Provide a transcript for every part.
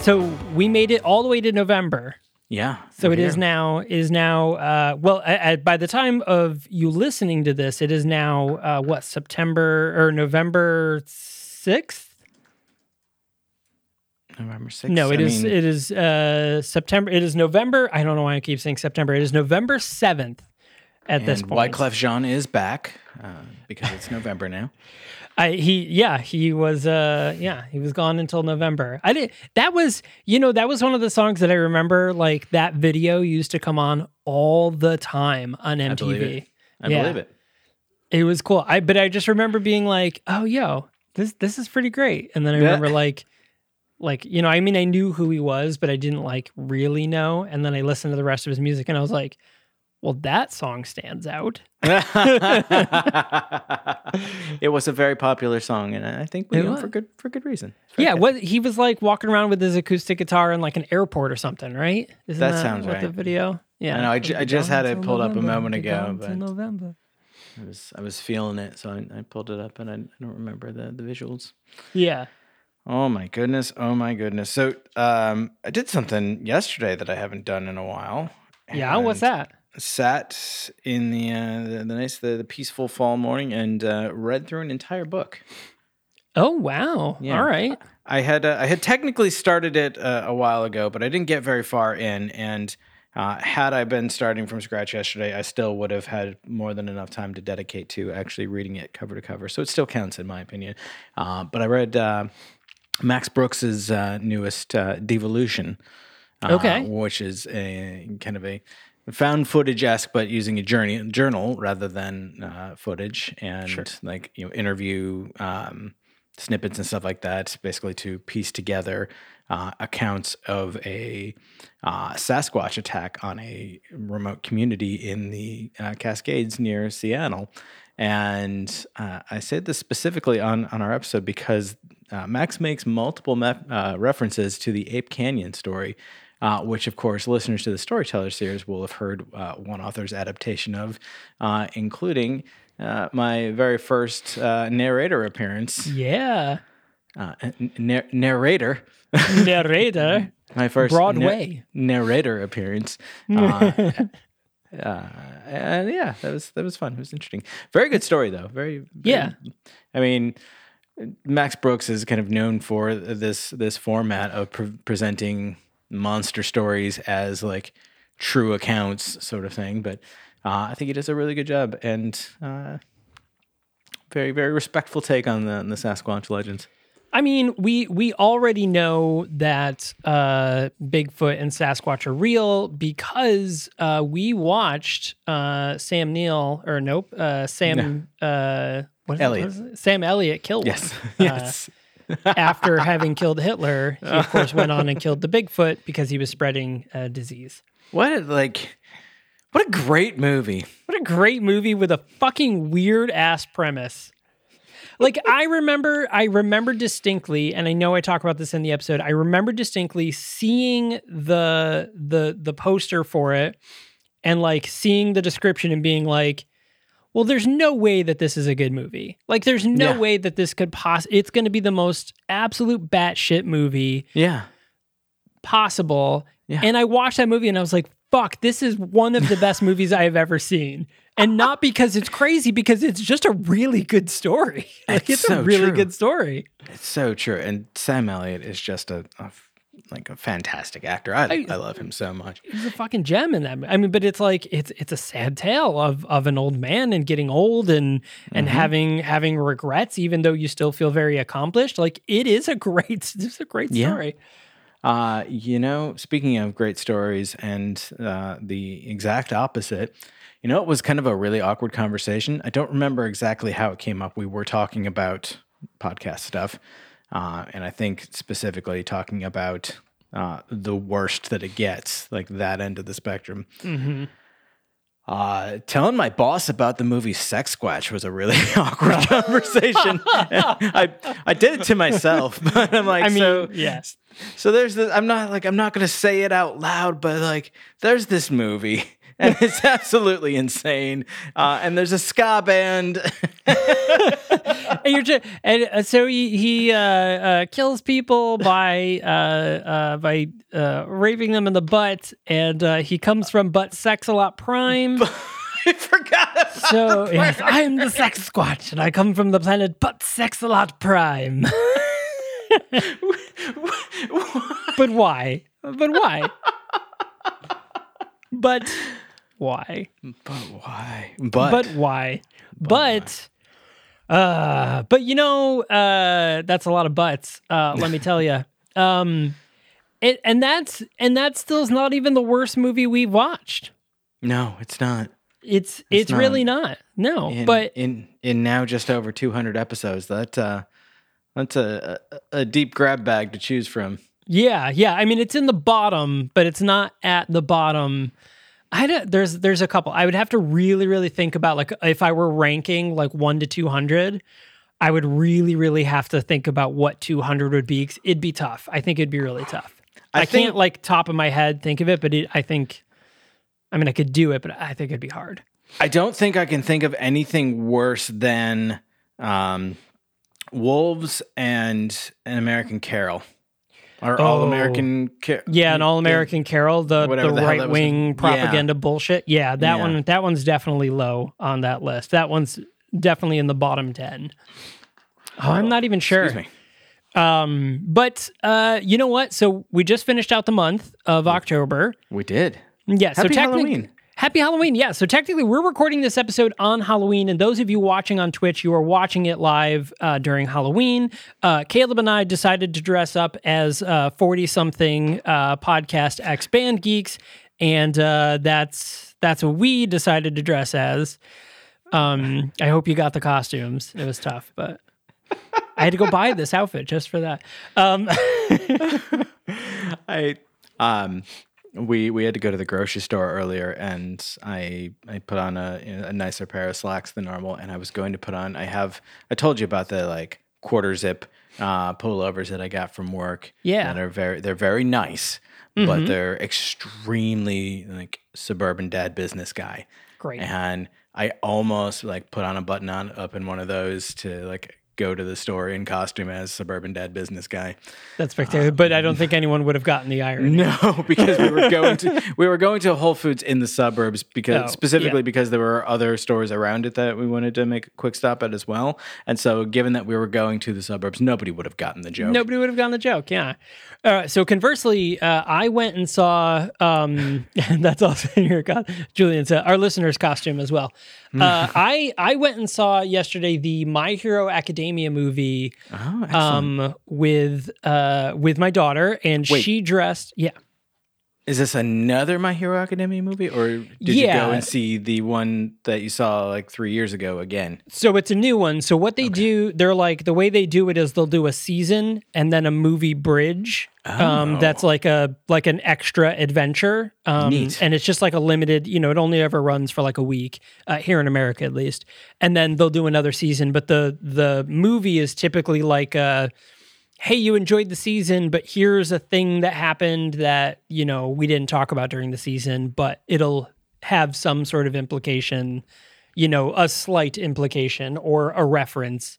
So we made it all the way to November. Yeah. So it is here. now is now uh, well a- a- by the time of you listening to this, it is now uh, what September or November sixth. November 6th. No, it I is mean, it is uh, September. It is November. I don't know why I keep saying September. It is November seventh at this and point. Wyclef Jean is back uh, because it's November now. I he yeah he was uh yeah he was gone until November. I did that was you know that was one of the songs that I remember like that video used to come on all the time on MTV. I believe it. I Yeah. believe it. It was cool. I but I just remember being like, "Oh, yo, this this is pretty great." And then I remember like like, you know, I mean I knew who he was, but I didn't like really know. And then I listened to the rest of his music and I was like, "Well, that song stands out." it was a very popular song, and I think we It know for good for good reason. It's very Yeah, good. what he was like walking around with his acoustic guitar in like an airport or something, right? Isn't That that, sounds what the video? Yeah, I know, I just had it pulled up a moment ago, but but- November. I was I was feeling it, so I, I pulled it up, and I, I don't remember the the visuals. Yeah. Oh my goodness! Oh my goodness! So um, I did something yesterday that I haven't done in a while. Yeah. What's that? Sat in the uh, the, the nice the, the peaceful fall morning and uh, read through an entire book. Oh wow! Yeah. All right. I had uh, I had technically started it uh, a while ago, but I didn't get very far in. And uh, had I been starting from scratch yesterday, I still would have had more than enough time to dedicate to actually reading it cover to cover. So it still counts in my opinion. Uh, but I read uh, Max Brooks's uh, newest uh, Devolution, uh, Okay. which is a kind of a found footage esque, but using a journey journal rather than uh, footage and like you know interview um, snippets and stuff like that, basically to piece together uh, accounts of a uh, Sasquatch attack on a remote community in the uh, Cascades near Seattle. And uh, I say this specifically on, on our episode because uh, Max makes multiple uh, references to the Ape Canyon story, uh, which, of course, listeners to the Storyteller series will have heard uh, one author's adaptation of, uh, including uh, my very first uh, narrator appearance. Yeah. Uh, n- narrator. Narrator. My first na- Broadway. narrator appearance. Uh, uh, and yeah, that was that was fun. It was interesting. Very good story though. Very, very Yeah. I mean, Max Brooks is kind of known for this this format of pre- presenting monster stories as like true accounts, sort of thing. But uh, I think he does a really good job and uh, very very respectful take on the on the Sasquatch legends. I mean, we we already know that uh, Bigfoot and Sasquatch are real because uh, we watched uh, Sam Neill or nope, uh, Sam uh, what is it- what is it? Sam Elliott killed Yes, one. yes. After having killed Hitler, he of course went on and killed the Bigfoot because he was spreading uh, disease. What a, like what a great movie. What a great movie with a fucking weird ass premise. Like I remember I remember distinctly and I know I talk about this in the episode. I remember distinctly seeing the the the poster for it and like seeing the description and being like, well, there's no way that this is a good movie. Like, there's no Yeah. way that this could possibly. It's going to be the most absolute batshit movie Yeah. possible. Yeah. And I watched that movie and I was like, fuck, this is one of the best movies I have ever seen. And not because it's crazy, because it's just a really good story. Like, It's it's, a really true. good story. It's so true. And Sam Elliott is just a, a like a fantastic actor. I, I, I- love him so much. He's a fucking gem in that. I mean, but it's like it's it's a sad tale of of an old man and getting old and and Mm-hmm. having having regrets, even though you still feel very accomplished. Like it is a great, it's a great Yeah. story. Uh, you know, speaking of great stories and uh, the exact opposite, you know, it was kind of a really awkward conversation. I don't remember exactly how it came up. We were talking about podcast stuff, uh, and I think specifically talking about uh, the worst that it gets, like that end of the spectrum. Mm-hmm. Uh, telling my boss about the movie Sex Squatch was a really awkward conversation. I I did it to myself, but I'm like, I mean, so yes. so there's this. I'm not like I'm not gonna say it out loud, but like there's this movie. And it's absolutely insane. Uh, and there's a ska band. and you're just, and uh, so he he uh, uh, kills people by uh, uh, by uh, raping them in the butt, and uh, he comes from Butt Sex a Lot Prime. I forgot. About So yes, I am the Sex Squatch, and I come from the planet Butt Sex a Lot Prime. but why? But why? But why? but why? But, But why? But uh but you know, uh that's a lot of buts. Uh let me tell you. Um it, and that's and that still is not even the worst movie we've watched. no, it's not. It's it's, not. really not. No. In, but in in now just over 200 episodes, that uh, that's a, a a deep grab bag to choose from. Yeah, yeah. I mean, it's in the bottom, but it's not at the bottom. I don't, there's there's a couple. I would have to really really think about like if I were ranking like one to two hundred, I would really really have to think about what two hundred would be. It'd be tough. I think it'd be really tough. I, I think- can't like top of my head think of it, but it, I think, I mean, I could do it, but I think it'd be hard. I don't think I can think of anything worse than um, Wolves and an American Carol. Or All Oh. American Carol. Yeah, an All American Carol, the the the right wing Yeah. propaganda bullshit. Yeah, that Yeah. one that one's definitely low on that list. That one's definitely in the bottom ten. Oh, I'm not even sure. Excuse me. Um, but uh, you know what? So we just finished out the month of October. We did. Yeah. so Happy technic- Halloween. Happy Halloween. Yeah. So technically, we're recording this episode on Halloween. And those of you watching on Twitch, you are watching it live uh, during Halloween. Uh, Caleb and I decided to dress up as 40 something uh, podcast ex band geeks. And uh, that's that's what we decided to dress as. Um, I hope you got the costumes. It was tough, but I had to go buy this outfit just for that. Um, I um we we had to go to the grocery store earlier and I I put on a, a nicer pair of slacks than normal and I was going to put on I have I told you about the like quarter zip uh pullovers that I got from work. Yeah. That are very they're very nice, but they're extremely like suburban dad business guy. Great. And I almost like put on a button on up in one of those to like go to the store in costume as suburban dad business guy. that's spectacular. But I don't think anyone would have gotten the irony. No, because we were going to we were going to Whole Foods in the suburbs because Oh, specifically yeah. because there were other stores around it that we wanted to make a quick stop at as well. And so given that we were going to the suburbs, nobody would have gotten the joke. Nobody would have gotten the joke. Yeah. Uh, so conversely, uh, I went and saw. Um, that's also in your co- Julian said our listener's costume as well. Uh, I I went and saw yesterday the My Hero Academia movie Oh, um, with uh, with my daughter, and Wait. she dressed. Yeah. Is this another My Hero Academia movie, or did you go and see the one that you saw like three years ago again? So it's a new one. So what they do, they're like the way they do it is they'll do a season and then a movie bridge. Um, that's like a like an extra adventure. Um, Neat. And it's just like a limited. You know, it only ever runs for like a week uh, here in America at least. And then they'll do another season. But the the movie is typically like a hey, you enjoyed the season, but here's a thing that happened that, you know, we didn't talk about during the season, but it'll have some sort of implication, you know, a slight implication or a reference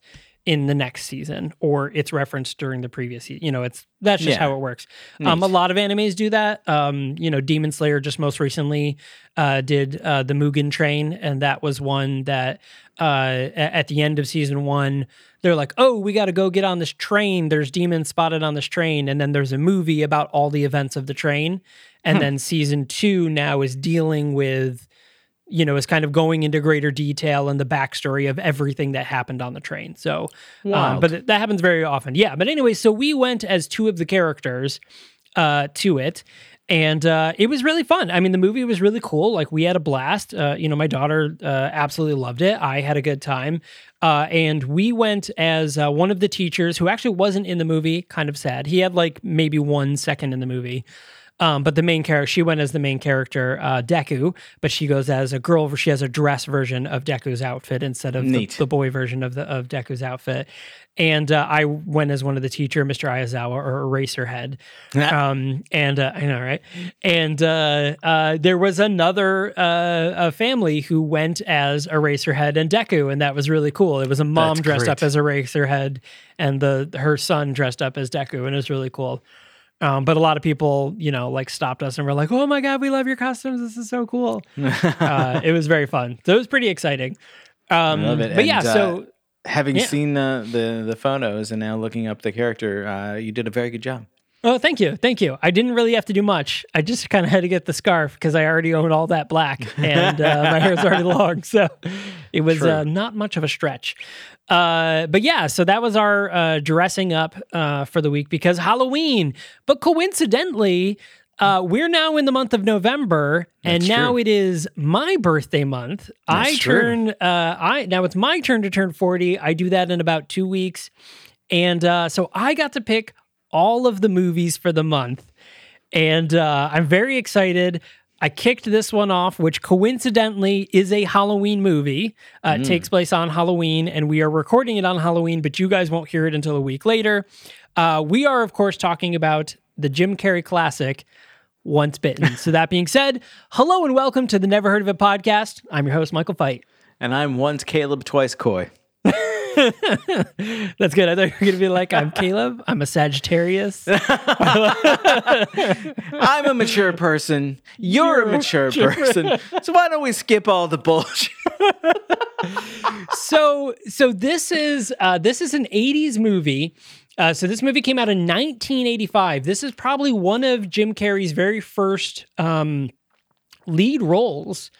in the next season or it's referenced during the previous season. You know, it's that's just Yeah. how it works. Um, a lot of animes do that. Um, you know, Demon Slayer just most recently uh, did uh, the Mugen Train, and that was one that uh, at the end of season one, they're like, "Oh, we got to go get on this train. There's demons spotted on this train," and then there's a movie about all the events of the train, and then season two now is dealing with you know, is kind of going into greater detail and the backstory of everything that happened on the train. So, um, but that happens very often. Yeah. But anyway, so we went as two of the characters uh, to it. And uh, it was really fun. I mean, the movie was really cool. Like, we had a blast. Uh, you know, my daughter uh, absolutely loved it. I had a good time. Uh, and we went as uh, one of the teachers who actually wasn't in the movie. Kind of sad. He had like maybe one second in the movie. Um, but the main character, she went as the main character, uh, Deku, but she goes as a girl. She has a dress version of Deku's outfit instead of the, the boy version of the of Deku's outfit. And uh, I went as one of the teacher, Mr. Aizawa or Eraserhead. um, and uh, I know, right? And uh, uh, there was another uh, a family who went as Eraserhead and Deku, and that was really cool. It was a mom That's dressed up great. as Eraserhead, and the her son dressed up as Deku, and it was really cool. Um, but a lot of people, you know, like stopped us and were like, "Oh my god, we love your costumes! This is so cool." uh, it was very fun. So it was pretty exciting. Um, love it. But yeah, And, uh, so Having Yeah. seen the, the the photos and now looking up the character, uh, you did a very good job. Oh, thank you. Thank you. I didn't really have to do much. I just kind of had to get the scarf because I already own all that black and uh, my hair's already long. So it was uh, not much of a stretch. Uh, but yeah, so that was our uh, dressing up uh, for the week because Halloween. But coincidentally, uh, we're now in the month of November, and That's now true. it is my birthday month. I That's true. turn. Uh, I now it's my turn to turn forty. I do that in about two weeks, and uh, so I got to pick all of the movies for the month. And uh, I'm very excited. I kicked this one off, which coincidentally is a Halloween movie. Uh, It takes place on Halloween, and we are recording it on Halloween, but you guys won't hear it until a week later. Uh, we are, of course, talking about the Jim Carrey classic, Once Bitten. so, that being said, hello and welcome to the Never Heard of It podcast. I'm your host, Michael Fight. And I'm once Caleb, twice Coy. That's good. I thought you were going to be like, I'm Caleb. I'm a Sagittarius. I'm a mature person. You're, a mature person. So why don't we skip all the bullshit? so so this is uh, this is an 80s movie uh, so this movie came out in 1985 this is probably one of jim carrey's very first um, lead roles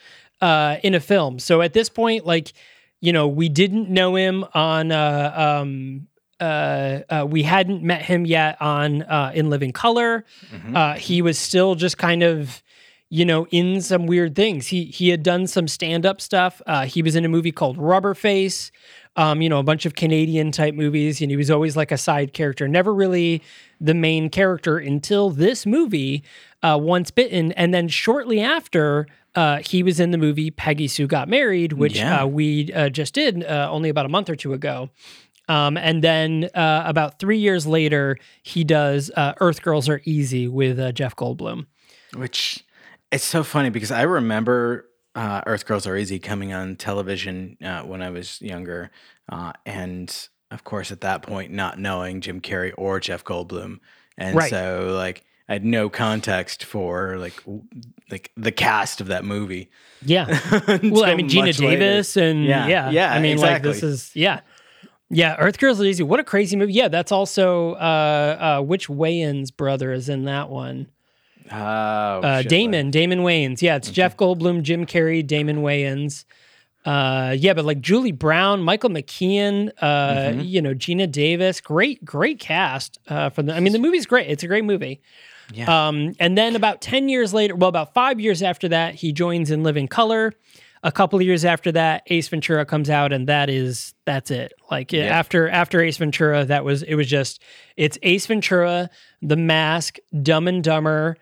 uh, in a film so at this point like you know we didn't know him on uh, um, uh, uh, we hadn't met him yet on uh, in living color uh, he was still just kind of you know, in some weird things. He he had done some stand up stuff. Uh, he was in a movie called Rubber Face. Um, you know, a bunch of Canadian type movies, and he was always like a side character, never really the main character until this movie, uh, Once Bitten, and then shortly after. Uh, he was in the movie Peggy Sue Got Married, which Yeah. uh, we uh, just did uh, only about a month or two ago. Um, and then uh, about three years later, he does uh, Earth Girls Are Easy with uh, Jeff Goldblum. Which it's so funny because I remember uh, Earth Girls Are Easy coming on television uh, when I was younger, uh, and of course at that point not knowing Jim Carrey or Jeff Goldblum, and Right. so like I had no context for like like the cast of that movie. Yeah. well, I mean, Geena much later. Davis and yeah, Yeah, yeah, I mean, like this is yeah, yeah. Earth Girls Are Easy. What a crazy movie. Yeah, that's also uh, uh, which Wayans brother is in that one? Oh, Uh, Damon, Damon Wayans. Yeah, it's Jeff Goldblum, Jim Carrey, Damon Wayans. Uh, yeah, but like Julie Brown, Michael McKean, uh, Mm-hmm. you know, Geena Davis, great, great cast. Uh, for the, I mean, the movie's great. It's a great movie. Yeah. Um, and then about 10 years later, well, about five years after that, he joins in Living Color. A couple of years after that, Ace Ventura comes out, and that is that's it. Like Yeah. after after Ace Ventura, that was it was just it's Ace Ventura, The Mask, Dumb and Dumber,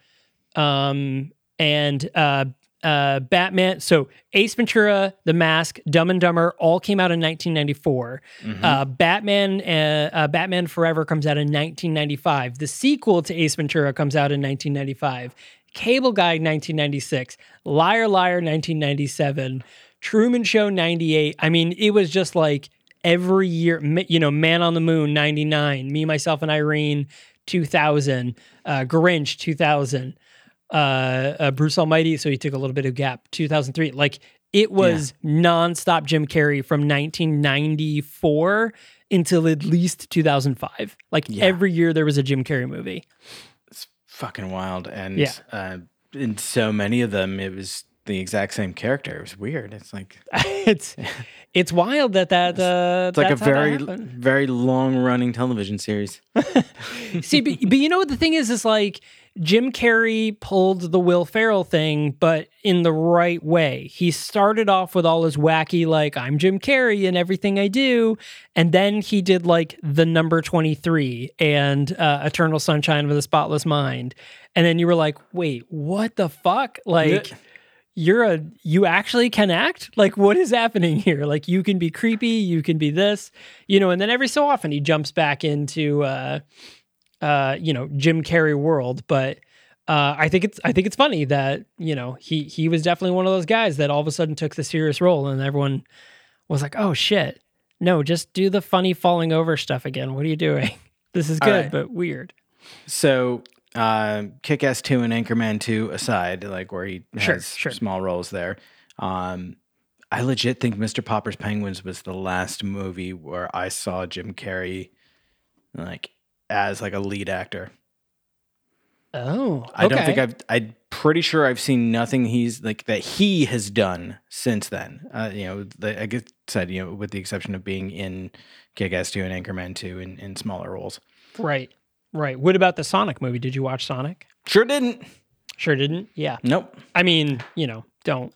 um, and uh, uh, Batman. So Ace Ventura, The Mask, Dumb and Dumber all came out in 1994. Uh, Batman, uh, uh, Batman Forever comes out in 1995. The sequel to Ace Ventura comes out in 1995. Cable Guy 1996, Liar Liar 1997, Truman Show 98. I mean, it was just like every year, you know, Man on the Moon 99, Me, Myself, and Irene 2000, uh, Grinch 2000, uh, uh, Bruce Almighty. So he took a little bit of gap 2003. Like it was nonstop Jim Carrey from 1994 until at least 2005. Like Yeah. every year there was a Jim Carrey movie. It's fucking wild. And Yeah. uh, in so many of them, it was the exact same character. It was weird. It's like it's it's wild that that uh, it's like a that's how that very very long running television series. See, but, but you know what the thing is? Is like Jim Carrey pulled the Will Ferrell thing, but in the right way. He started off with all his wacky, like, I'm Jim Carrey and everything I do. And then he did like the number 23 and uh, Eternal Sunshine of the Spotless Mind. And then you were like, wait, what the fuck? Like, you're a you actually can act like what is happening here like you can be creepy you can be this you know and then every so often he jumps back into uh uh you know jim carrey world but uh i think it's i think it's funny that you know he he was definitely one of those guys that all of a sudden took the serious role and everyone was like oh shit no just do the funny falling over stuff again what are you doing this is good right. but weird So, uh, Kick Ass 2 and Anchorman 2 aside, like where he Sure, has sure. small roles there, um, I legit think Mr. Popper's Penguins was the last movie where I saw Jim Carrey like as like a lead actor. oh I don't think. I've. I'm pretty sure I've seen nothing he's like that he has done since then. Uh, you know, the, I guess said you know, with the exception of being in Kick Ass 2 and Anchorman 2 in, in smaller roles. right right what about the sonic movie did you watch sonic Sure didn't. sure didn't yeah Nope. I mean, you know, don't.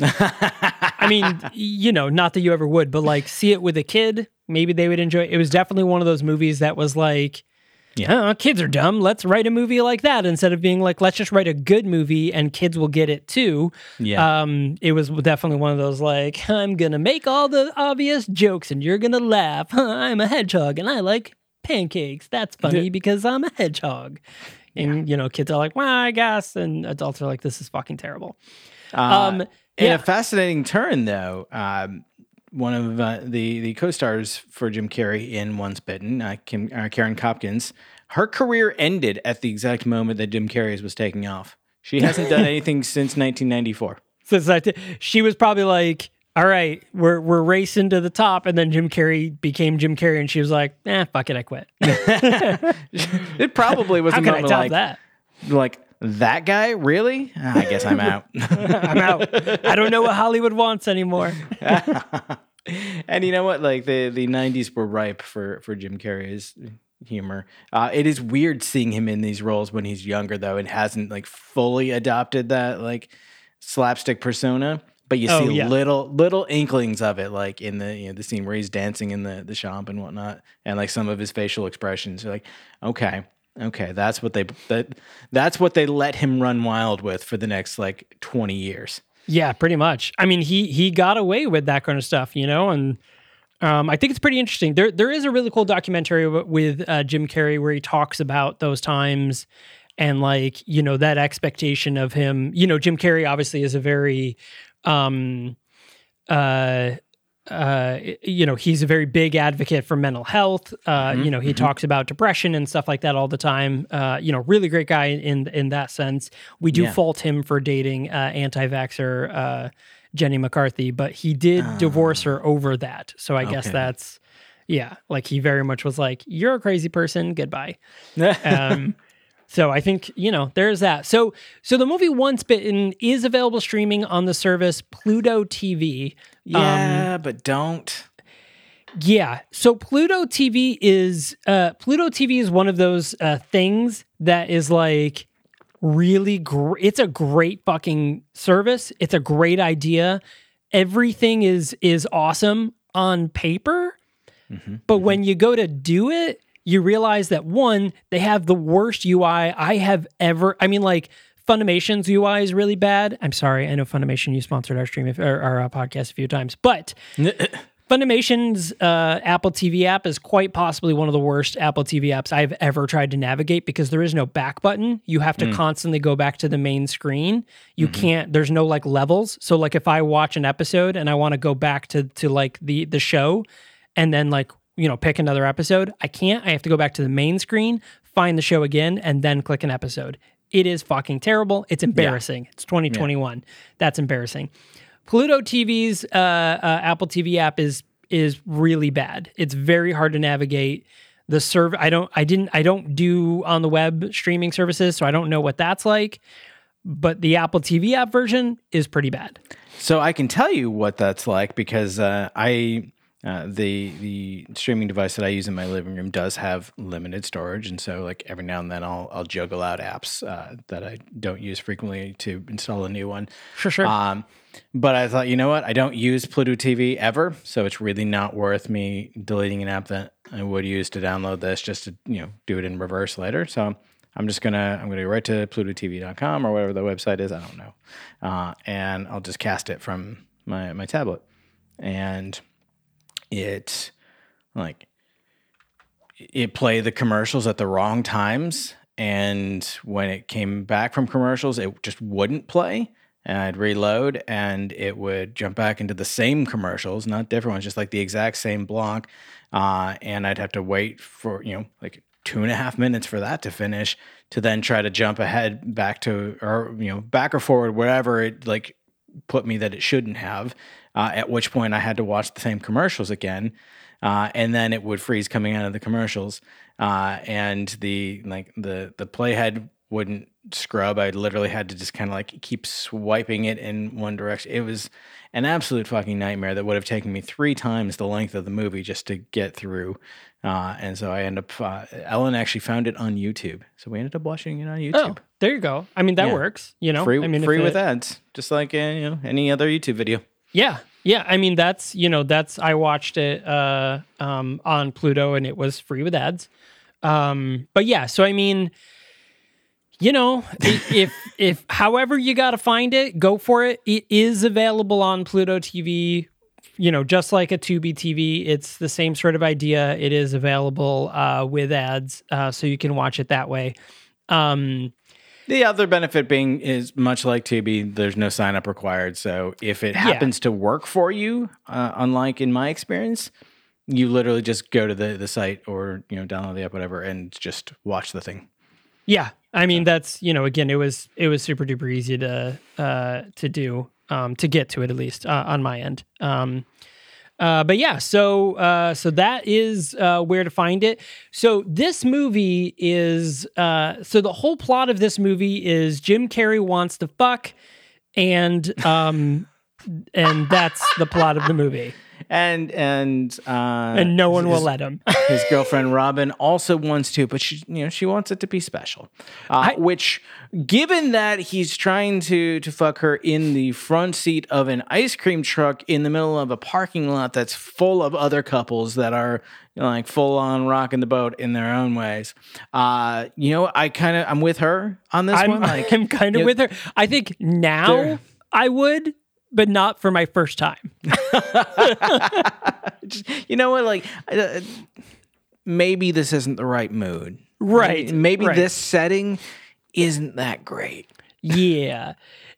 I mean, you know, not that you ever would, but like see it with a kid, maybe they would enjoy it. It was definitely one of those movies that was like, Yeah. yeah, kids are dumb. Let's write a movie like that instead of being like, let's just write a good movie and kids will get it too. Yeah. Um, it was definitely one of those like, I'm gonna make all the obvious jokes and you're gonna laugh. I'm a hedgehog and I like pancakes. That's funny because I'm a hedgehog. And you know, kids are like, well, I guess, and adults are like, this is fucking terrible. Uh, Um, in yeah. a fascinating turn, though, um, one of uh, the the co-stars for Jim Carrey in Once Bitten, uh, Kim, uh, Karen Kopins, her career ended at the exact moment that Jim Carrey's was taking off. She hasn't done anything since 1994. So it's she was probably like, "All right, we're we're racing to the top," and then Jim Carrey became Jim Carrey, and she was like, "Eh, fuck it, I quit." It probably was How a can I moment like, that? like that guy, really? Ah, I guess I'm out. I'm out. I don't know what Hollywood wants anymore. and you know what? Like the the '90s were ripe for for Jim Carrey's humor. Uh, it is weird seeing him in these roles when he's younger, though, and hasn't like fully adopted that like slapstick persona. But you Oh, see yeah. little little inklings of it, like in the you know the scene where he's dancing in the the shop and whatnot, and like some of his facial expressions. You're like, okay, okay, that's what they that that's what they let him run wild with for the next like 20 years. Yeah, pretty much. I mean, he he got away with that kind of stuff, you know, and um, I think it's pretty interesting. There there is a really cool documentary with uh, Jim Carrey where he talks about those times and like you know that expectation of him. You know, Jim Carrey obviously is a very um uh uh you know he's a very big advocate for mental health. Uh you know he talks about depression and stuff like that all the time. Uh you know really great guy in in that sense. We do Yeah. fault him for dating uh anti-vaxer uh jenny mccarthy but he did divorce her over that. So i guess that's yeah like he very much was like you're a crazy person. Goodbye. Um, so I think you know there's that. So so the movie Once Bitten is available streaming on the service Pluto TV. yeah, but don't. Yeah. So Pluto TV is uh, Pluto TV is one of those uh, things that is like really great. It's a great fucking service. It's a great idea. Everything is is awesome on paper, but when you go to do it, you realize that one, they have the worst UI I have ever. I mean, like Funimation's UI is really bad. I'm sorry, I know Funimation you sponsored our stream if, or our uh, podcast a few times, but Funimation's uh, Apple TV app is quite possibly one of the worst Apple TV apps I've ever tried to navigate because there is no back button. You have to constantly go back to the main screen. You can't. There's no like levels. So like if I watch an episode and I want to go back to to like the the show, and then like you know pick another episode, I can't. I have to go back to the main screen, find the show again, and then click an episode. It is fucking terrible. It's embarrassing. It's 2021. That's embarrassing. Pluto TV's uh, uh, Apple TV app is is really bad. It's very hard to navigate. The serve I don't I didn't I don't do on the web streaming services, so I don't know what that's like. But the Apple TV app version is pretty bad. So I can tell you what that's like because uh, I uh, the the streaming device that I use in my living room does have limited storage, and so like every now and then I'll I'll juggle out apps uh, that I don't use frequently to install a new one. Sure, sure. Um, but I thought, you know what? I don't use Pluto TV ever, so it's really not worth me deleting an app that I would use to download this just to you know do it in reverse later. So I'm just gonna I'm gonna go right to PlutoTV.com or whatever the website is. I don't know, uh, and I'll just cast it from my my tablet, and it like it played the commercials at the wrong times, and when it came back from commercials, it just wouldn't play. And I'd reload, and it would jump back into the same commercials, not different ones, just like the exact same block. Uh, and I'd have to wait for you know like two and a half minutes for that to finish to then try to jump ahead back to or you know back or forward wherever it like put me that it shouldn't have uh, at which point i had to watch the same commercials again uh, and then it would freeze coming out of the commercials uh, and the like the the playhead wouldn't scrub i literally had to just kind of like keep swiping it in one direction it was an absolute fucking nightmare that would have taken me three times the length of the movie just to get through uh, and so I end up, uh, Ellen actually found it on YouTube. So we ended up watching it on YouTube. Oh, there you go. I mean, that Yeah. works. You know, free I mean, free it- with ads, just like uh, you know any other YouTube video. Yeah. Yeah. I mean, that's, you know, that's, I watched it uh, um, on Pluto and it was free with ads. Um, but yeah, so I mean, you know, if, if, however you got to find it, go for it. It is available on Pluto TV, you know, just like a Tubi TV. It's the same sort of idea. It is available uh, with ads, uh, so you can watch it that way. Um, The other benefit being is much like Tubi, there's no sign up required. So if it happens to work for you, uh, unlike in my experience, you literally just go to the, the site or you know download the app, whatever, and just watch the thing. Yeah, I mean that's you know again it was it was super duper easy to uh to do um to get to it at least uh, on my end um uh but yeah so uh so that is uh where to find it. So this movie is uh so the whole plot of this movie is Jim Carrey wants to fuck and um and that's the plot of the movie And and uh, and no one will let him his girlfriend Robin also wants to, but she, you know, she wants it to be special. Uh, which, given that he's trying to to fuck her in the front seat of an ice cream truck in the middle of a parking lot that's full of other couples that are you know, like full on rocking the boat in their own ways. Uh, you know, I kind of I'm with her on this I'm, one. Like, I'm kind of with her. I think now I would, but not for my first time. you know what? Like, uh, maybe this isn't the right mood. Right, Maybe, maybe right. this setting isn't that great. Yeah.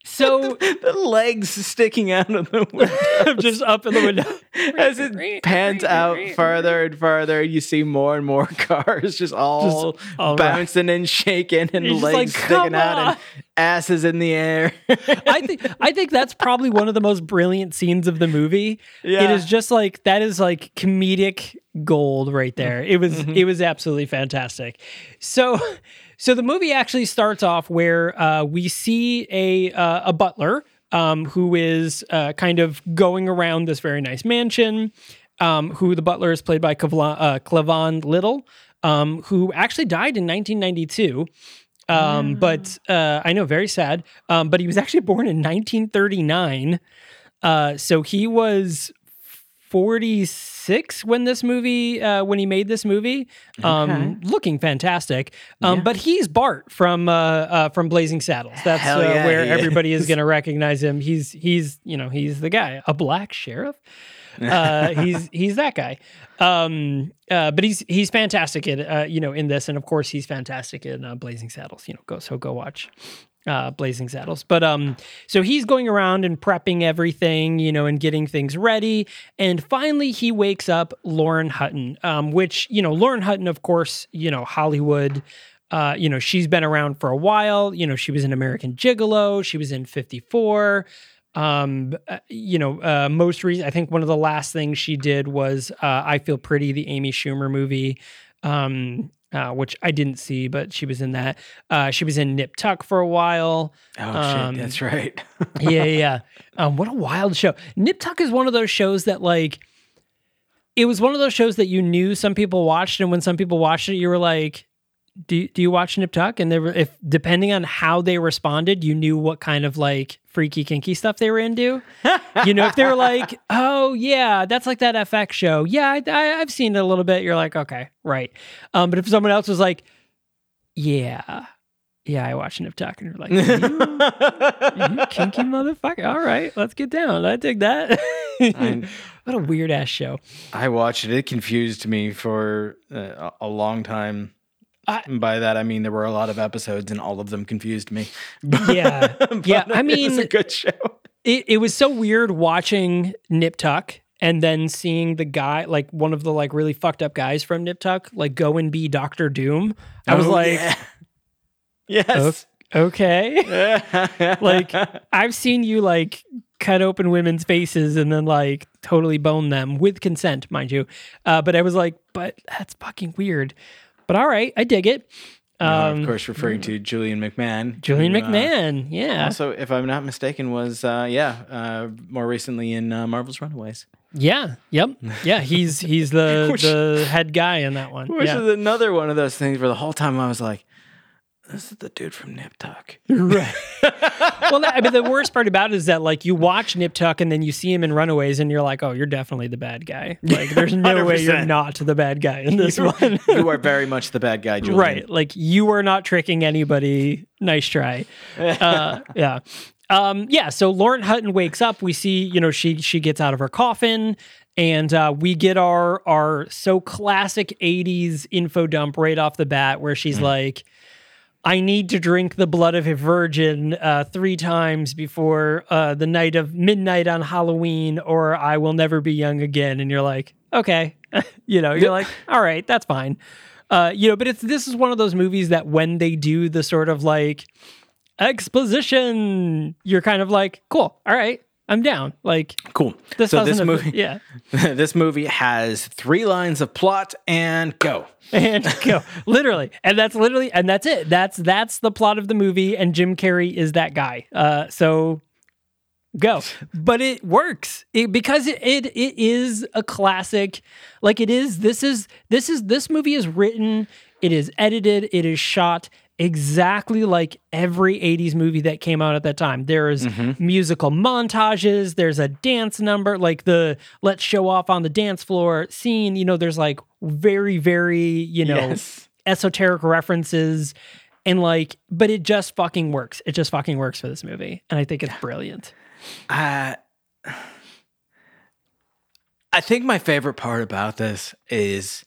So the legs sticking out of the window just up in the window. as it pans out further and further, You see more and more cars just all all right. bouncing and shaking, and You're legs like, sticking out, on." and asses in the air. I think I think that's probably one of the most brilliant scenes of the movie. It Yeah. is just like that is like comedic gold right there. It was mm-hmm. it was absolutely fantastic. So so the movie actually starts off where uh, we see a uh, a butler um, who is uh, kind of going around this very nice mansion. Um, who the butler is played by Cleavon, uh, Little, um, who actually died in 1992. Um, but uh, I know, very sad. Um, but he was actually born in 1939. Uh, so he was 46 when this movie, uh, when he made this movie, um, looking fantastic. Um, but he's Bart from uh, uh, from Blazing Saddles. That's uh, yeah, where everybody is is. going to recognize him. He's he's you know he's the guy, a black sheriff. Uh, he's he's that guy. Um, uh, but he's he's fantastic uh, you know in this, and of course he's fantastic in uh, Blazing Saddles. You know, go so go watch uh, Blazing Saddles. But um, so he's going around and prepping everything, you know, and getting things ready. And finally, he wakes up Lauren Hutton, um, which you know, Lauren Hutton, of course, you know, Hollywood. Uh, you know, she's been around for a while. You know, she was in American Gigolo. She was in 54. Um, uh, you know, uh, most recent, I think one of the last things she did was uh, I Feel Pretty, the Amy Schumer movie. Um, uh, which I didn't see, but she was in that. Uh, she was in Nip Tuck for a while. Oh Um, shit, that's right. yeah, yeah. Um, what a wild show. Nip Tuck is one of those shows that like it was one of those shows that you knew some people watched, and when some people watched it, you were like, "Do do you watch Nip Tuck?" And they were if depending on how they responded, you knew what kind of like freaky kinky stuff they were into. you know, if they were like, "Oh yeah, that's like that FX show," yeah, I, I, I've seen it a little bit. You're like, okay, right. Um, but if someone else was like, "Yeah." Yeah, I watched Nip Tuck, and you're like, "You- you kinky motherfucker. All right, let's get down. I dig that. What a weird ass show. I watched it. It confused me for uh, a long time. I- And By that I mean there were a lot of episodes and all of them confused me. Yeah. But Yeah, I mean, it was a good show. It it was so weird watching Nip Tuck and then seeing the guy, like one of the like really fucked up guys from Nip Tuck, like go and be Doctor Doom. I was Oh, like, yeah. yes. okay. like I've seen you like cut open women's faces and then like totally bone them with consent, mind you. Uh, but I was like, but that's fucking weird. But all right, I dig it. Uh, Um, of course, referring to Julian McMahon. Julian who, uh, McMahon, yeah, also, if I'm not mistaken, was uh, yeah, uh, more recently in uh, Marvel's Runaways, yeah, yep, yeah. He's he's the Which- the head guy in that one. which yeah. is another one of those things where the whole time I was like, "This is the dude from Nip Tuck." right. well, I mean, the worst part about it is that like you watch Nip Tuck and then you see him in Runaways and you're like, oh, you're definitely the bad guy. Like, there's no way you're not the bad guy in this one. you are very much the bad guy, Julian. right. Like you are not tricking anybody. Nice try. Uh, yeah. Um, yeah. So Lauren Hutton wakes up. We see, you know, she she gets out of her coffin, and uh, we get our our so classic '80s info dump right off the bat, where she's like. I need to drink the blood of a virgin uh, three times before uh, the night of midnight on Halloween, or I will never be young again. And you're like, okay, you know, you're like, all right, that's fine. Uh, you know, but it's this is one of those movies that when they do the sort of like exposition, you're kind of like, cool, all right, I'm down. Like Cool. this so this movie, yeah, this movie has three lines of plot and go. and go literally, and that's literally, and that's it. That's that's the plot of the movie, and Jim Carrey is that guy. Uh, so go but it works it, because it, it it is a classic like it is this is this is this movie is written it is edited it is shot exactly like every 80s movie that came out at that time. There is musical montages there's a dance number like the let's show off on the dance floor scene you know there's like very very you know Yes. esoteric references and like but it just fucking works. It just fucking works for this movie and i think it's brilliant. Uh, I think my favorite part about this is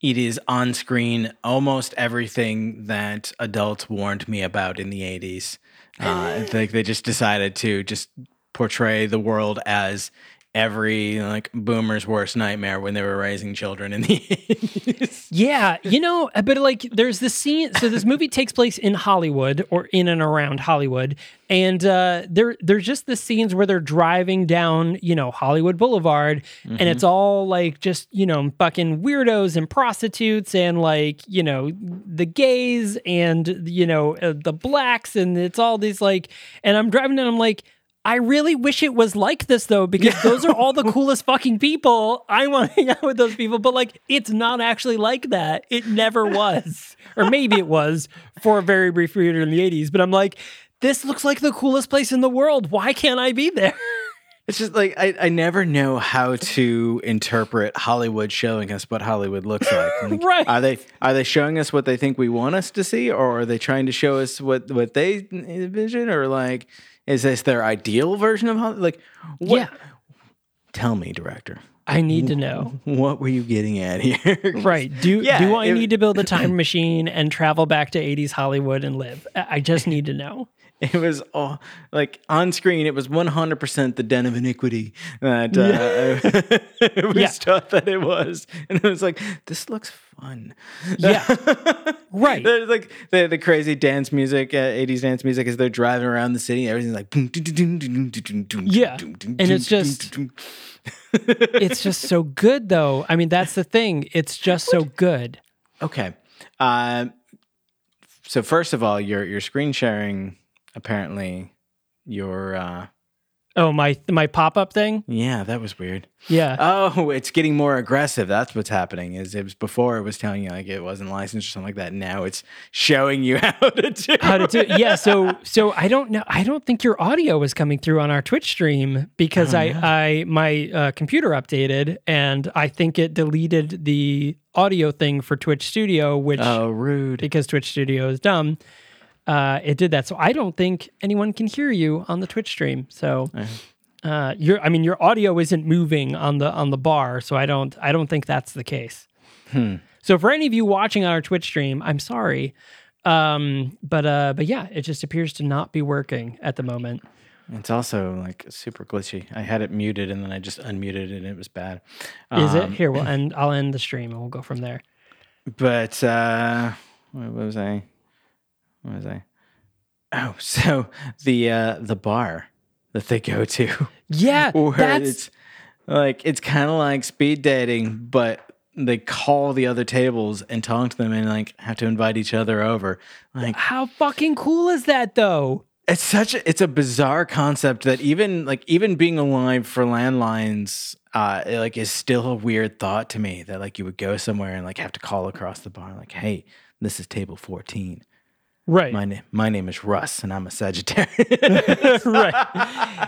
it is on screen almost everything that adults warned me about in the 80s. Uh, I they just decided to just portray the world as every like boomer's worst nightmare when they were raising children in the 80s. Yeah, you know, uh, but like there's this scene. So this movie takes place in Hollywood or in and around Hollywood, and uh, there there's just the scenes where they're driving down, you know, Hollywood Boulevard, and it's all like just you know fucking weirdos and prostitutes and like you know the gays and you know uh, the blacks, and it's all these like, and I'm driving and I'm like. I really wish it was like this though, because those are all the coolest fucking people. I want to hang out with those people, but like it's not actually like that. It never was. or maybe it was for a very brief period in the 80s, but I'm like, this looks like the coolest place in the world. Why can't I be there? It's just like I, I never know how to interpret Hollywood showing us what Hollywood looks like. Like, Right. Are they are they showing us what they think we want us to see, or are they trying to show us what what they envision, or like is this their ideal version of Hollywood? Like, what, Yeah. Tell me, director. I need to know. What were you getting at here? Right. Do Yeah, do I it- need to build a time machine and travel back to 80s Hollywood and live? I I just need to know. It was all like on screen. It was one hundred percent the den of iniquity that uh, we Yeah. thought that it was, and it was like this looks fun. Yeah. Right. There's like the, the crazy dance music, uh, 80s dance music, as they're driving around the city. Everything's like, Yeah. And it's just- It's just so good though. I mean, that's the thing. It's just so good. okay. Um, so first of all, your your screen sharing apparently your uh, Oh, my my pop-up thing? yeah that was weird. Yeah. Oh, it's getting more aggressive. That's what's happening. Is it was before it was telling you like it wasn't licensed or something like that. Now it's showing you how to do. how to do yeah so so i don't know i don't think your audio was coming through on our twitch stream because Oh, i i my uh, computer updated and i think it deleted the audio thing for twitch studio which Oh, rude. because twitch studio is dumb uh, it did that. So i don't think anyone can hear you on the twitch stream. So uh, your i mean your audio isn't moving on the on the bar. So i don't i don't think that's the case. So for any of you watching on our twitch stream i'm sorry. Um but uh but yeah it just appears to not be working at the moment. It's also like super glitchy. I had it muted and then I just unmuted it and it was bad. is it? Um, here we'll end i'll end the stream and we'll go from there. But uh what was I? What was I? Oh, so the uh the bar that they go to. yeah that's it's like it's kind of like speed dating, but they call the other tables and talk to them and like have to invite each other over. Like how fucking cool is that though it's such a it's a bizarre concept that even like even being alive for landlines uh it, like is still a weird thought to me that like you would go somewhere and like have to call across the bar like hey this is table 14 right my name my name is russ and i'm a sagittarius right.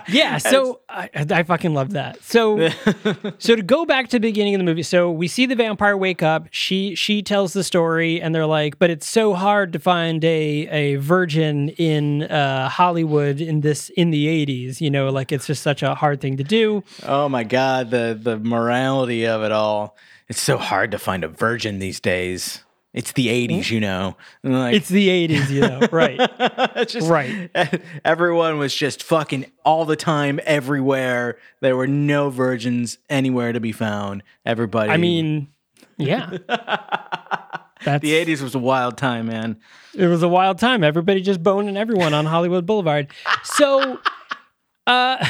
Yeah. So I, I fucking love that. So, so to go back to the beginning of the movie, so we see the vampire wake up. She she tells the story, and they're like, "But it's so hard to find a a virgin in uh, Hollywood in this in the '80s. You know, like it's just such a hard thing to do." oh my god the the morality of it all it's so hard to find a virgin these days it's the 80s you know like It's the '80s, you know, right? Just Right. Everyone was just fucking all the time, everywhere. There were no virgins anywhere to be found. Everybody. I mean, yeah. That's the '80s was a wild time, man. It was a wild time. Everybody just boning everyone on Hollywood Boulevard. So, uh,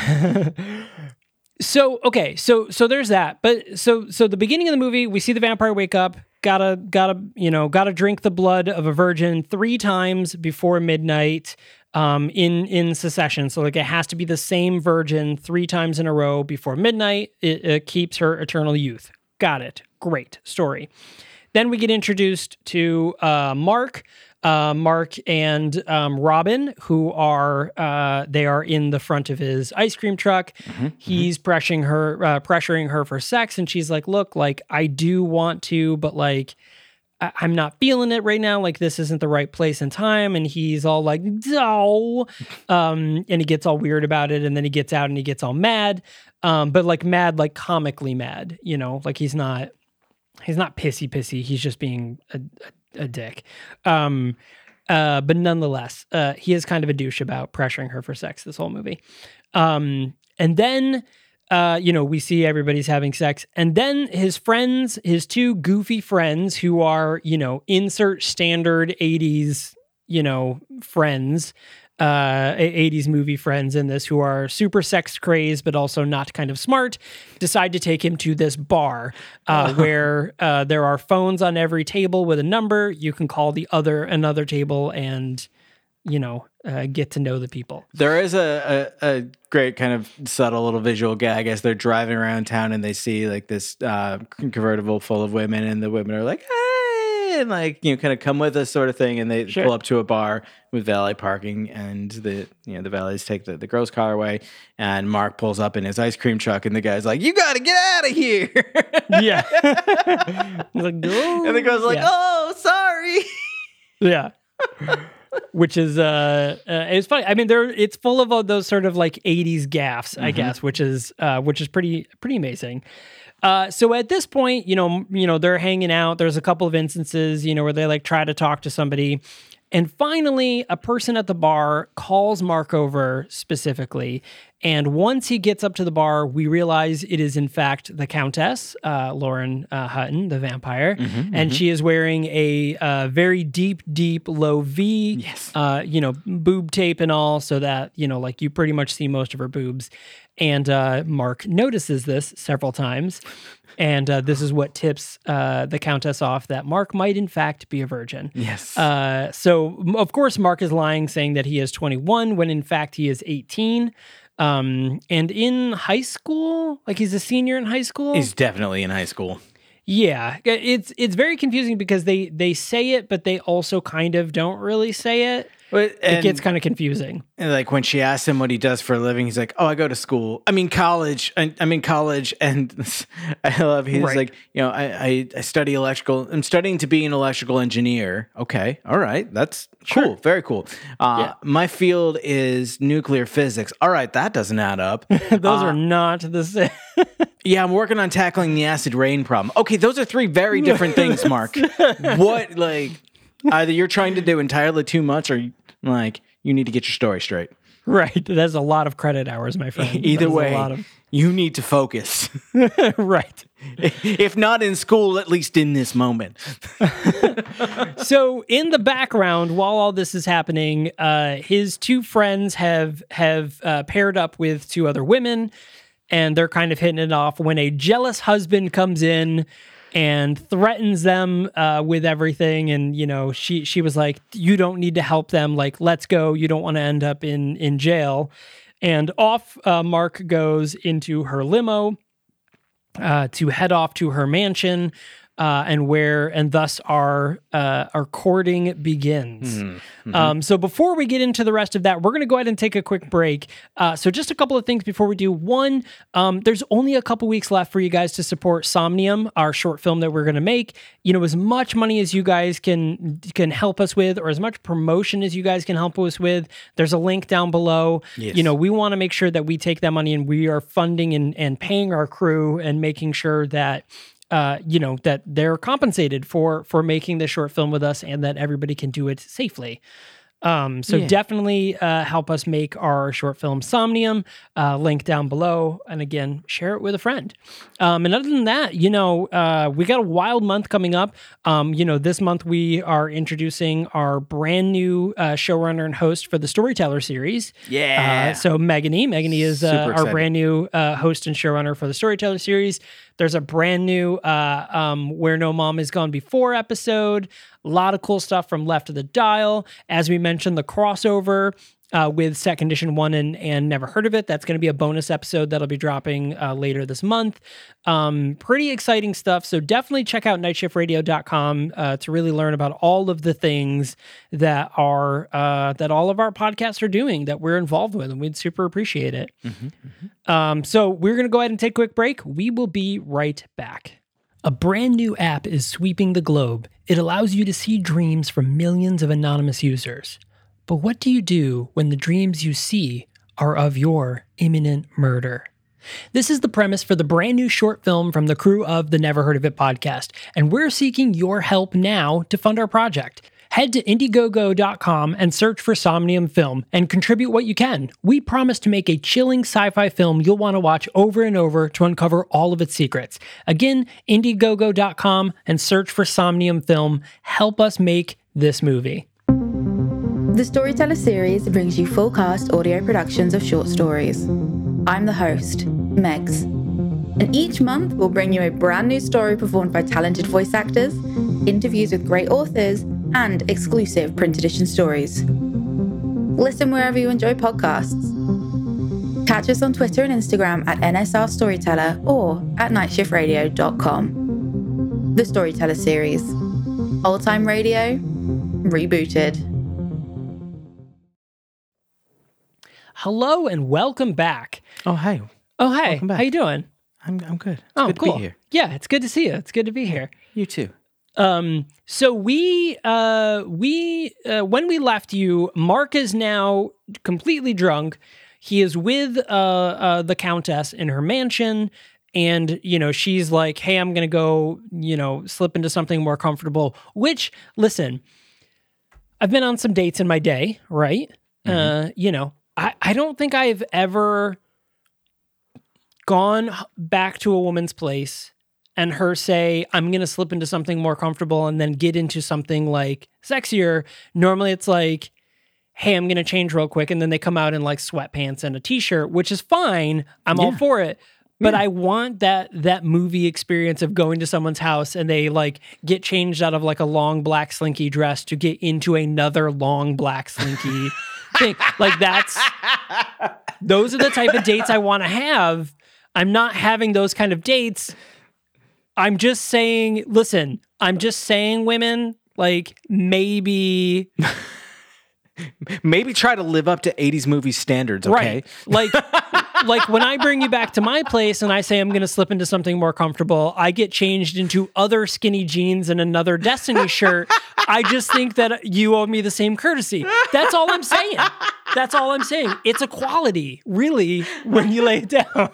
so okay, so so there's that. But so so the beginning of the movie, we see the vampire wake up. Gotta gotta you know gotta drink the blood of a virgin three times before midnight. Um, in in succession, so like it has to be the same virgin three times in a row before midnight. It, it keeps her eternal youth. Got it. Great story. Then we get introduced to uh, Mark, uh, Mark and um, Robin, who are uh, they are in the front of his ice cream truck. He's pressuring her, uh, pressuring her for sex, and she's like, "Look, like I do want to, but like." I- I'm not feeling it right now. Like this isn't the right place and time. And he's all like, no. Um, and he gets all weird about it. And then he gets out and he gets all mad. Um, but like mad, like comically mad, you know, like he's not, he's not pissy pissy. He's just being a, a, a dick. Um, uh, but nonetheless, uh, he is kind of a douche about pressuring her for sex this whole movie. Um, and then, uh, you know, we see everybody's having sex, and then his friends, his two goofy friends, who are, you know, insert standard '80s, you know, friends, uh, 80s movie friends in this, who are super sex crazed but also not kind of smart, decide to take him to this bar uh, where uh, there are phones on every table with a number. You can call the other another table and, you know, uh, get to know the people. There is a, a, a great kind of subtle little visual gag as they're driving around town and they see like this uh, convertible full of women, and the women are like, "Hey," and like you know, kind of come with us, sort of thing. And they Sure. pull up to a bar with valet parking, and the you know the valets take the, the girl's car away, and Mark pulls up in his ice cream truck, and the guy's like, "You got to get out of here!" Yeah. He's like, and the girl's like, Yeah. "Oh, sorry." Yeah. which is uh, uh it's funny. I mean, there it's full of all those sort of like '80s gaffs, I guess, which is uh, which is pretty pretty amazing. Uh, so at this point, you know, you know, they're hanging out. There's a couple of instances, you know, where they like try to talk to somebody, and finally, a person at the bar calls Mark over specifically. And once he gets up to the bar, we realize it is in fact the Countess, uh, Lauren uh, Hutton, the vampire, and she is wearing a uh, very deep, deep low V. Yes. Uh, you know, boob tape and all, so that you know, like you pretty much see most of her boobs. And uh, Mark notices this several times, and uh, this is what tips uh, the Countess off that Mark might in fact be a virgin. Yes. Uh, so of course Mark is lying, saying that he is 21 when in fact he is 18. Um, and in high school, like he's a senior in high school. He's definitely in high school. yeah, it's it's very confusing because they they say it, but they also kind of don't really say it. But It gets kind of confusing. and, like when she asks him what he does for a living, he's like, "Oh, I go to school. I mean college. I, I'm in college." And I love he's Right. like, you know, I, I I study electrical. I'm studying to be an electrical engineer. Okay, all right, that's cool, very cool. Uh, My field is nuclear physics. All right, that doesn't add up. Those are not the same. Yeah, I'm working on tackling the acid rain problem. Okay, those are three very different things, Mark. what like either you're trying to do entirely too much or like you need to get your story straight. right. That's a lot of credit hours, my friend. Either way, a lot of you need to focus. right. if not in school, at least in this moment. so in the background while all this is happening uh his two friends have have uh, paired up with two other women and they're kind of hitting it off when a jealous husband comes in and threatens them uh, with everything. And you know she she was like you don't need to help them. Like let's go. You don't want to end up in in jail. And off uh, mark goes into her limo uh, to head off to her mansion, uh, and where and thus our uh, our courting begins. Um, so before we get into the rest of that, we're going to go ahead and take a quick break. Uh, so just a couple of things before we do. One, um, there's only a couple weeks left for you guys to support Somnium, our short film that we're going to make. You know, as much money as you guys can can help us with, or as much promotion as you guys can help us with. There's a link down below. You know, we want to make sure that we take that money and we are funding and, and paying our crew and making sure that uh, you know that they're compensated for for making this short film with us and that everybody can do it safely. Um, so definitely uh, help us make our short film Somnium. Uh, link down below, and again, share it with a friend. Um, and other than that, you know, uh, we got a wild month coming up. Um, you know, this month we are introducing our brand new uh, showrunner and host for the Storyteller series. Yeah. Uh, so Megany, Megany is uh, our brand new uh, host and showrunner for the Storyteller series. There's a brand new uh, um, Where No Mom Has Gone Before episode. A lot of cool stuff from Left of the Dial. As we mentioned, the crossover uh, with Second Edition 1 and, and Never Heard of It. That's going to be a bonus episode that'll be dropping uh, later this month. Um, pretty exciting stuff. So definitely check out nightshiftradio.com uh, to really learn about all of the things that are uh, that all of our podcasts are doing that we're involved with, and we'd super appreciate it. Um, so we're going to go ahead and take a quick break. We will be right back. A brand new app is sweeping the globe. It allows you to see dreams from millions of anonymous users. But what do you do when the dreams you see are of your imminent murder? This is the premise for the brand new short film from the crew of the Never Heard of It podcast, and we're seeking your help now to fund our project. Head to Indiegogo.com and search for Somnium Film and contribute what you can. We promise to make a chilling sci fi film you'll want to watch over and over to uncover all of its secrets. Again, Indiegogo.com and search for Somnium Film. Help us make this movie. The Storyteller series brings you full cast audio productions of short stories. I'm the host, Megs. And each month we'll bring you a brand new story performed by talented voice actors, interviews with great authors, and exclusive print edition stories. Listen wherever you enjoy podcasts. Catch us on Twitter and Instagram at NSR Storyteller or at nightshiftradio.com. The Storyteller series. Old time radio, rebooted. Hello and welcome back. Oh, hey. Oh, hey. Welcome back. How you doing? I'm, I'm good. It's oh, good cool. to be here. Yeah, it's good to see you. It's good to be here. You too. Um, so we uh we uh, when we left you, Mark is now completely drunk. He is with uh, uh the countess in her mansion and you know she's like hey i'm gonna go you know slip into something more comfortable which listen i've been on some dates in my day right uh you know i i don't think i've ever gone back to a woman's place and her say i'm gonna slip into something more comfortable and then get into something like sexier. Normally it's like hey i'm gonna change real quick and then they come out in like sweatpants and a t-shirt which is fine. I'm all for it. But I want that that movie experience of going to someone's house and they like get changed out of like a long black slinky dress to get into another long black slinky thing. Like that's those are the type of dates I want to have. I'm not having those kind of dates. I'm just saying, listen, I'm just saying women like maybe Maybe try to live up to 80s movie standards, okay? Right. Like like when I bring you back to my place and I say I'm going to slip into something more comfortable, I get changed into other skinny jeans and another Destiny shirt. I just think that you owe me the same courtesy. That's all I'm saying. That's all I'm saying. It's a quality, really, when you lay it down.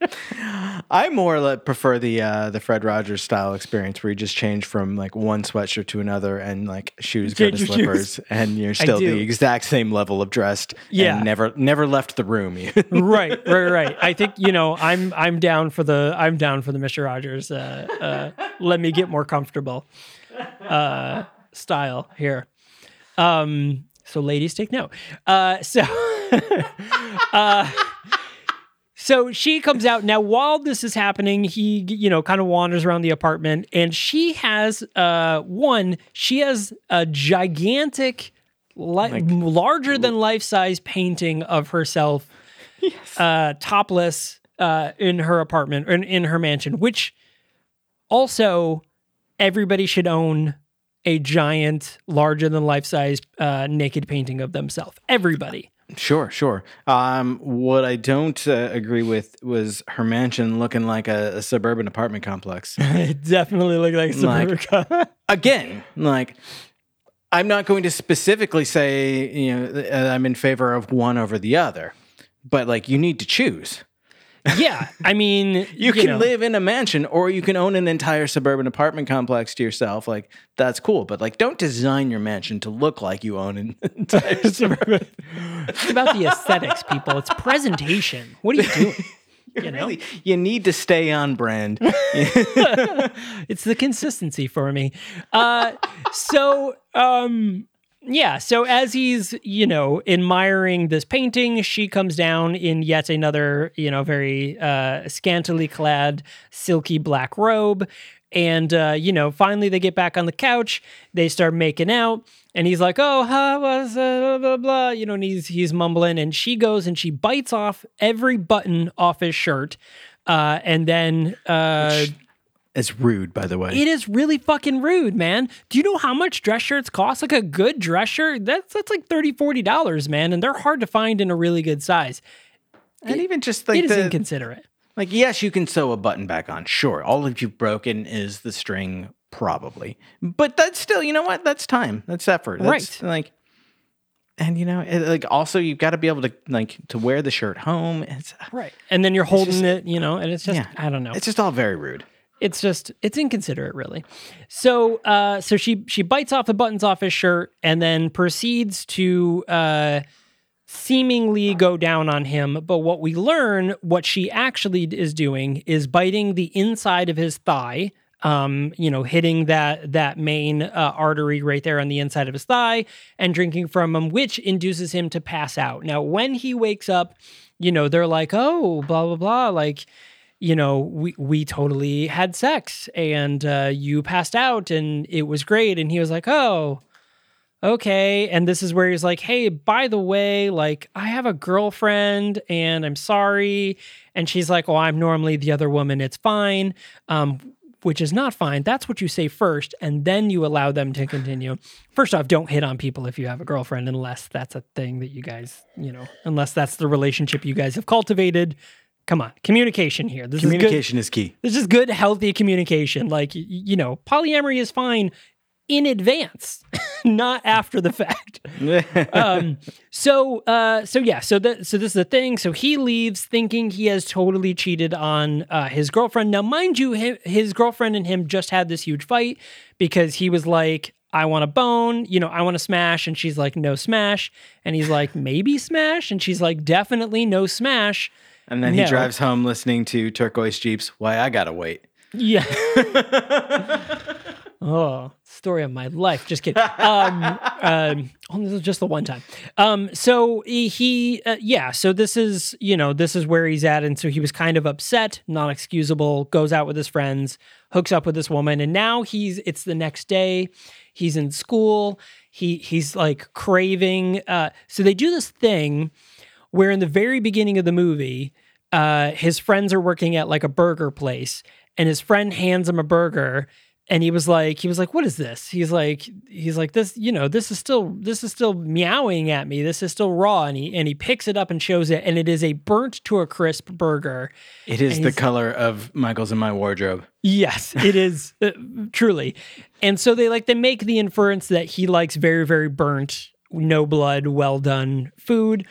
I more like prefer the uh, the Fred Rogers style experience where you just change from like one sweatshirt to another and like shoes go to slippers and you're still the exact same level of dressed Yeah. and never never left the room. right, right, right. I think you know I'm I'm down for the I'm down for the Mister Rogers. Uh, uh, let me get more comfortable uh, style here. Um, so ladies take note. Uh, so. uh, so she comes out now while this is happening he you know kind of wanders around the apartment and she has uh one she has a gigantic li- larger than life size painting of herself uh topless uh in her apartment in, in her mansion which also everybody should own a giant larger than life size uh naked painting of themselves. Everybody. Sure, sure. Um, what I don't uh, agree with was her mansion looking like a, a suburban apartment complex. it definitely looked like Like- suburban Again, like I'm not going to specifically say you know I'm in favor of one over the other, but like you need to choose. yeah i mean You, can know. live in a mansion or you can own an entire suburban apartment complex to yourself. Like that's cool, but like don't design your mansion to look like you own an entire suburban. It's about the aesthetics, people. It's presentation. What are you doing? You know, Really, you need to stay on brand. it's the consistency for me. Uh, so, um, yeah. So as he's, you know, admiring this painting, she comes down in yet another, you know, very uh, scantily clad, silky black robe. And uh, you know, finally they get back on the couch. They start making out, and he's like, "Oh, how was uh, blah blah blah?" You know, and he's he's mumbling, and she goes and she bites off every button off his shirt, uh, and then uh, It's rude, by the way. it is really fucking rude, man. Do you know how much dress shirts cost? Like a good dress shirt, that's that's like 30 $40, man. And they're hard to find in a really good size. and even just like it is the, inconsiderate. like yes, you can sew a button back on. Sure, all of you've broken is the string, probably. But that's still, you know what? That's time. That's effort. That's, Right. Like, and you know, it, like also you've got to be able to like to wear the shirt home. It's Right. And then you're holding just- it, you know, and it's just Yeah. I don't know. it's just all very rude. It's just it's inconsiderate really. So uh so she she bites off the buttons off his shirt and then proceeds to uh seemingly go down on him. But what we learn what she actually is doing is biting the inside of his thigh um you know hitting that that main uh, artery right there on the inside of his thigh and drinking from him which induces him to pass out. Now when he wakes up you know they're like oh blah blah blah like you know, we we totally had sex and uh, you passed out and it was great. And he was like, oh, okay. And this is where he's like, hey, by the way, like I have a girlfriend and I'm sorry. And she's like, oh, I'm normally the other woman. It's fine. Um, which is not fine. That's what you say first, and then you allow them to continue. First off, don't hit on people if you have a girlfriend, unless that's a thing that you guys, you know, unless that's the relationship you guys have cultivated. Come on, communication here. This Communication is key. is good. This is good, healthy communication. Like you know, polyamory is fine in advance, not after the fact. um, so, uh, so yeah, so that so this is the thing. So he leaves thinking he has totally cheated on uh, his girlfriend. Now, mind you, his, his girlfriend and him just had this huge fight because he was like, "I want a bone," you know, "I want to smash," and she's like, "No smash," and he's like, "Maybe smash," and she's like, "Definitely no smash." And then he No. drives home listening to Turquoise Jeeps. Why I gotta wait. Yeah. oh, story of my life. Just kidding. Um, um, oh, this is just the one time. Um, so he, he uh, yeah. So this is, you know, this is where he's at, and so he was kind of upset, not excusable. Goes out with his friends, hooks up with this woman, and now he's. It's the next day. He's in school. He he's like craving. Uh, so they do this thing where in the very beginning of the movie, uh, his friends are working at like a burger place, and his friend hands him a burger, and he was like, he was like, "What is this?" He's like, he's like, "This, you know, this is still, this is still meowing at me. This is still raw." And he and he picks it up and shows it, and it is a burnt to a crisp burger. It is the color of Michael's in my wardrobe. Yes, it is uh, truly. And so they like they make the inference that he likes very very burnt, no blood, well done food.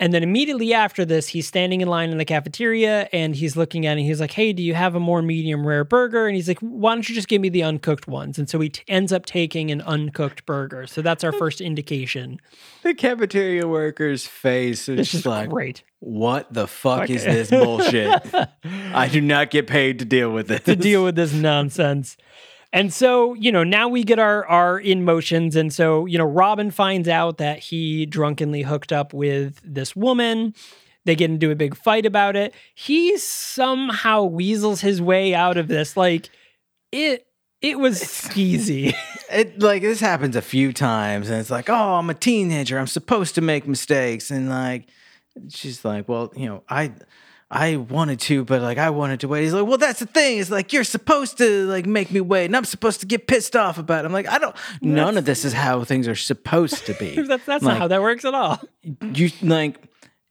And then immediately after this, he's standing in line in the cafeteria and he's looking at it. And he's like, "Hey, do you have a more medium rare burger?" And he's like, "Why don't you just give me the uncooked ones?" And so he t- ends up taking an uncooked burger. So that's our first indication. The cafeteria worker's face is It's just like, great what the fuck is this bullshit? I do not get paid to deal with this. to deal with this nonsense. And so, you know, now we get our our in motions. And so, you know, Robin finds out that he drunkenly hooked up with this woman. They get into a big fight about it. He somehow weasels his way out of this. Like it it was skeezy. It like this happens a few times, and it's like, oh, I'm a teenager. I'm supposed to make mistakes, and like, she's like, well, you know, I. I wanted to, but like I wanted to wait. He's like, well, that's the thing. It's like you're supposed to like make me wait, and I'm supposed to get pissed off about it. I'm like, I don't. None of this is how things are supposed to be. that's that's Like, not how that works at all. you like.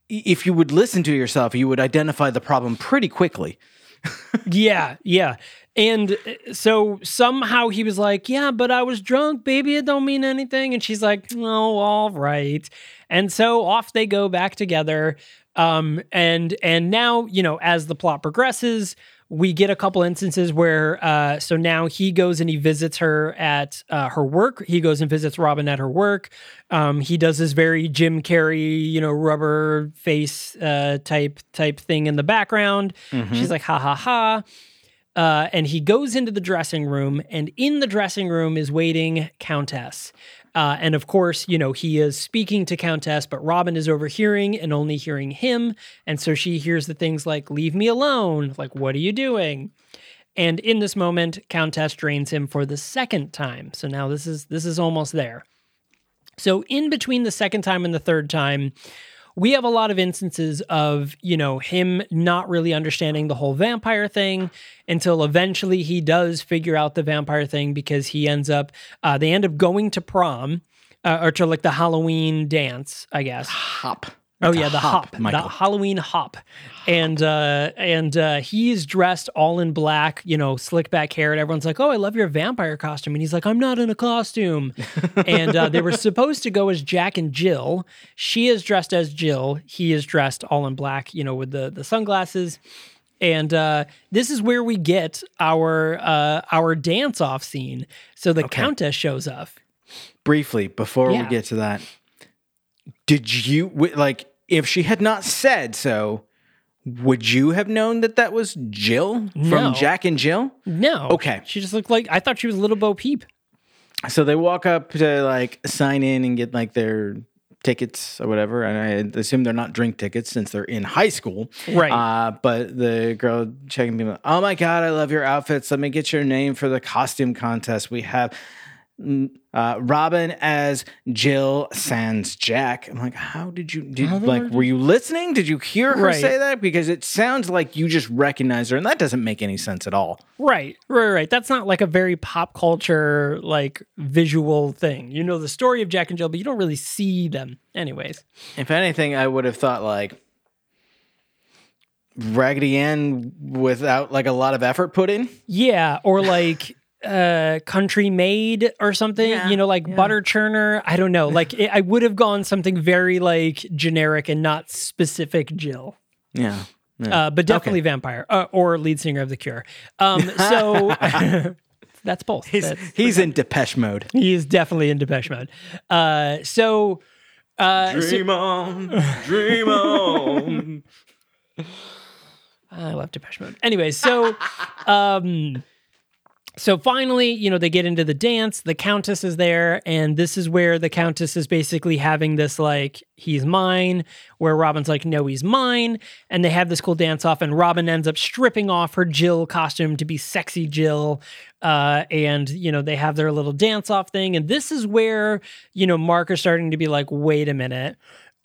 If you would listen to yourself, you would identify the problem pretty quickly. Yeah, yeah. And uh, so somehow he was like, Yeah, but I was drunk, baby. It don't mean anything. And she's like, Oh, all right. And so off they go back together. Um, and and now, you know, as the plot progresses, we get a couple instances where uh so now he goes and he visits her at uh, her work. He goes and visits Robin at her work. Um, he does this very Jim Carrey, you know, rubber face uh type type thing in the background. She's like, ha ha ha. Uh, and he goes into the dressing room, and in the dressing room is waiting Countess. Uh, and of course, you know, he is speaking to Countess, but Robin is overhearing and only hearing him. And so she hears the things like, Leave me alone. Like, what are you doing? And in this moment, Countess drains him for the second time. So now this is this is almost there. So in between the second time and the third time, we have a lot of instances of, you know, him not really understanding the whole vampire thing until eventually he does figure out the vampire thing because he ends up, uh, they end up going to prom uh, or to like the Halloween dance, I guess. Hop. Oh yeah, the hop, the Halloween hop, and uh, and uh, he's dressed all in black, you know, slick back hair, and everyone's like, "Oh, I love your vampire costume," and he's like, "I'm not in a costume." and uh, they were supposed to go as Jack and Jill. She is dressed as Jill. He is dressed all in black, you know, with the the sunglasses. And uh, this is where we get our uh, our dance off scene. So the countess shows up. briefly before Yeah. we get to that did you like if she had not said so would you have known that that was jill No. from jack and jill No, Okay. She just looked like I thought she was Little Bo Peep. so they walk up to like sign in and get like their tickets or whatever and i assume they're not drink tickets since they're in high school Right. uh, but the girl checking people oh my god i love your outfits let me get your name for the costume contest we have mm, uh, Robin as Jill Sans Jack. I'm like, how did you did like were you listening? Did you hear her Right. say that? Because it sounds like you just recognize her, and that doesn't make any sense at all. Right, right, right. That's not like a very pop culture like visual thing. You know the story of Jack and Jill, but you don't really see them. Anyways, If anything, I would have thought like Raggedy Ann without like a lot of effort put in. Yeah, or like uh country maid or something Yeah, you know like yeah. butter churner i don't know like it, i would have gone something very like generic and not specific jill Yeah. yeah. uh but definitely vampire uh, or lead singer of the cure um so that's both he's That's- he's in Depeche mode. he is definitely in depeche mode uh so uh so- on, dream on. I love Depeche Mode. Anyway, so um so finally, you know, they get into the dance, the countess is there, and this is where the countess is basically having this like, he's mine, where Robin's like, no, he's mine, and they have this cool dance off, and Robin ends up stripping off her Jill costume to be sexy Jill. Uh, and you know, they have their little dance off thing, and this is where, you know, Mark is starting to be like, wait a minute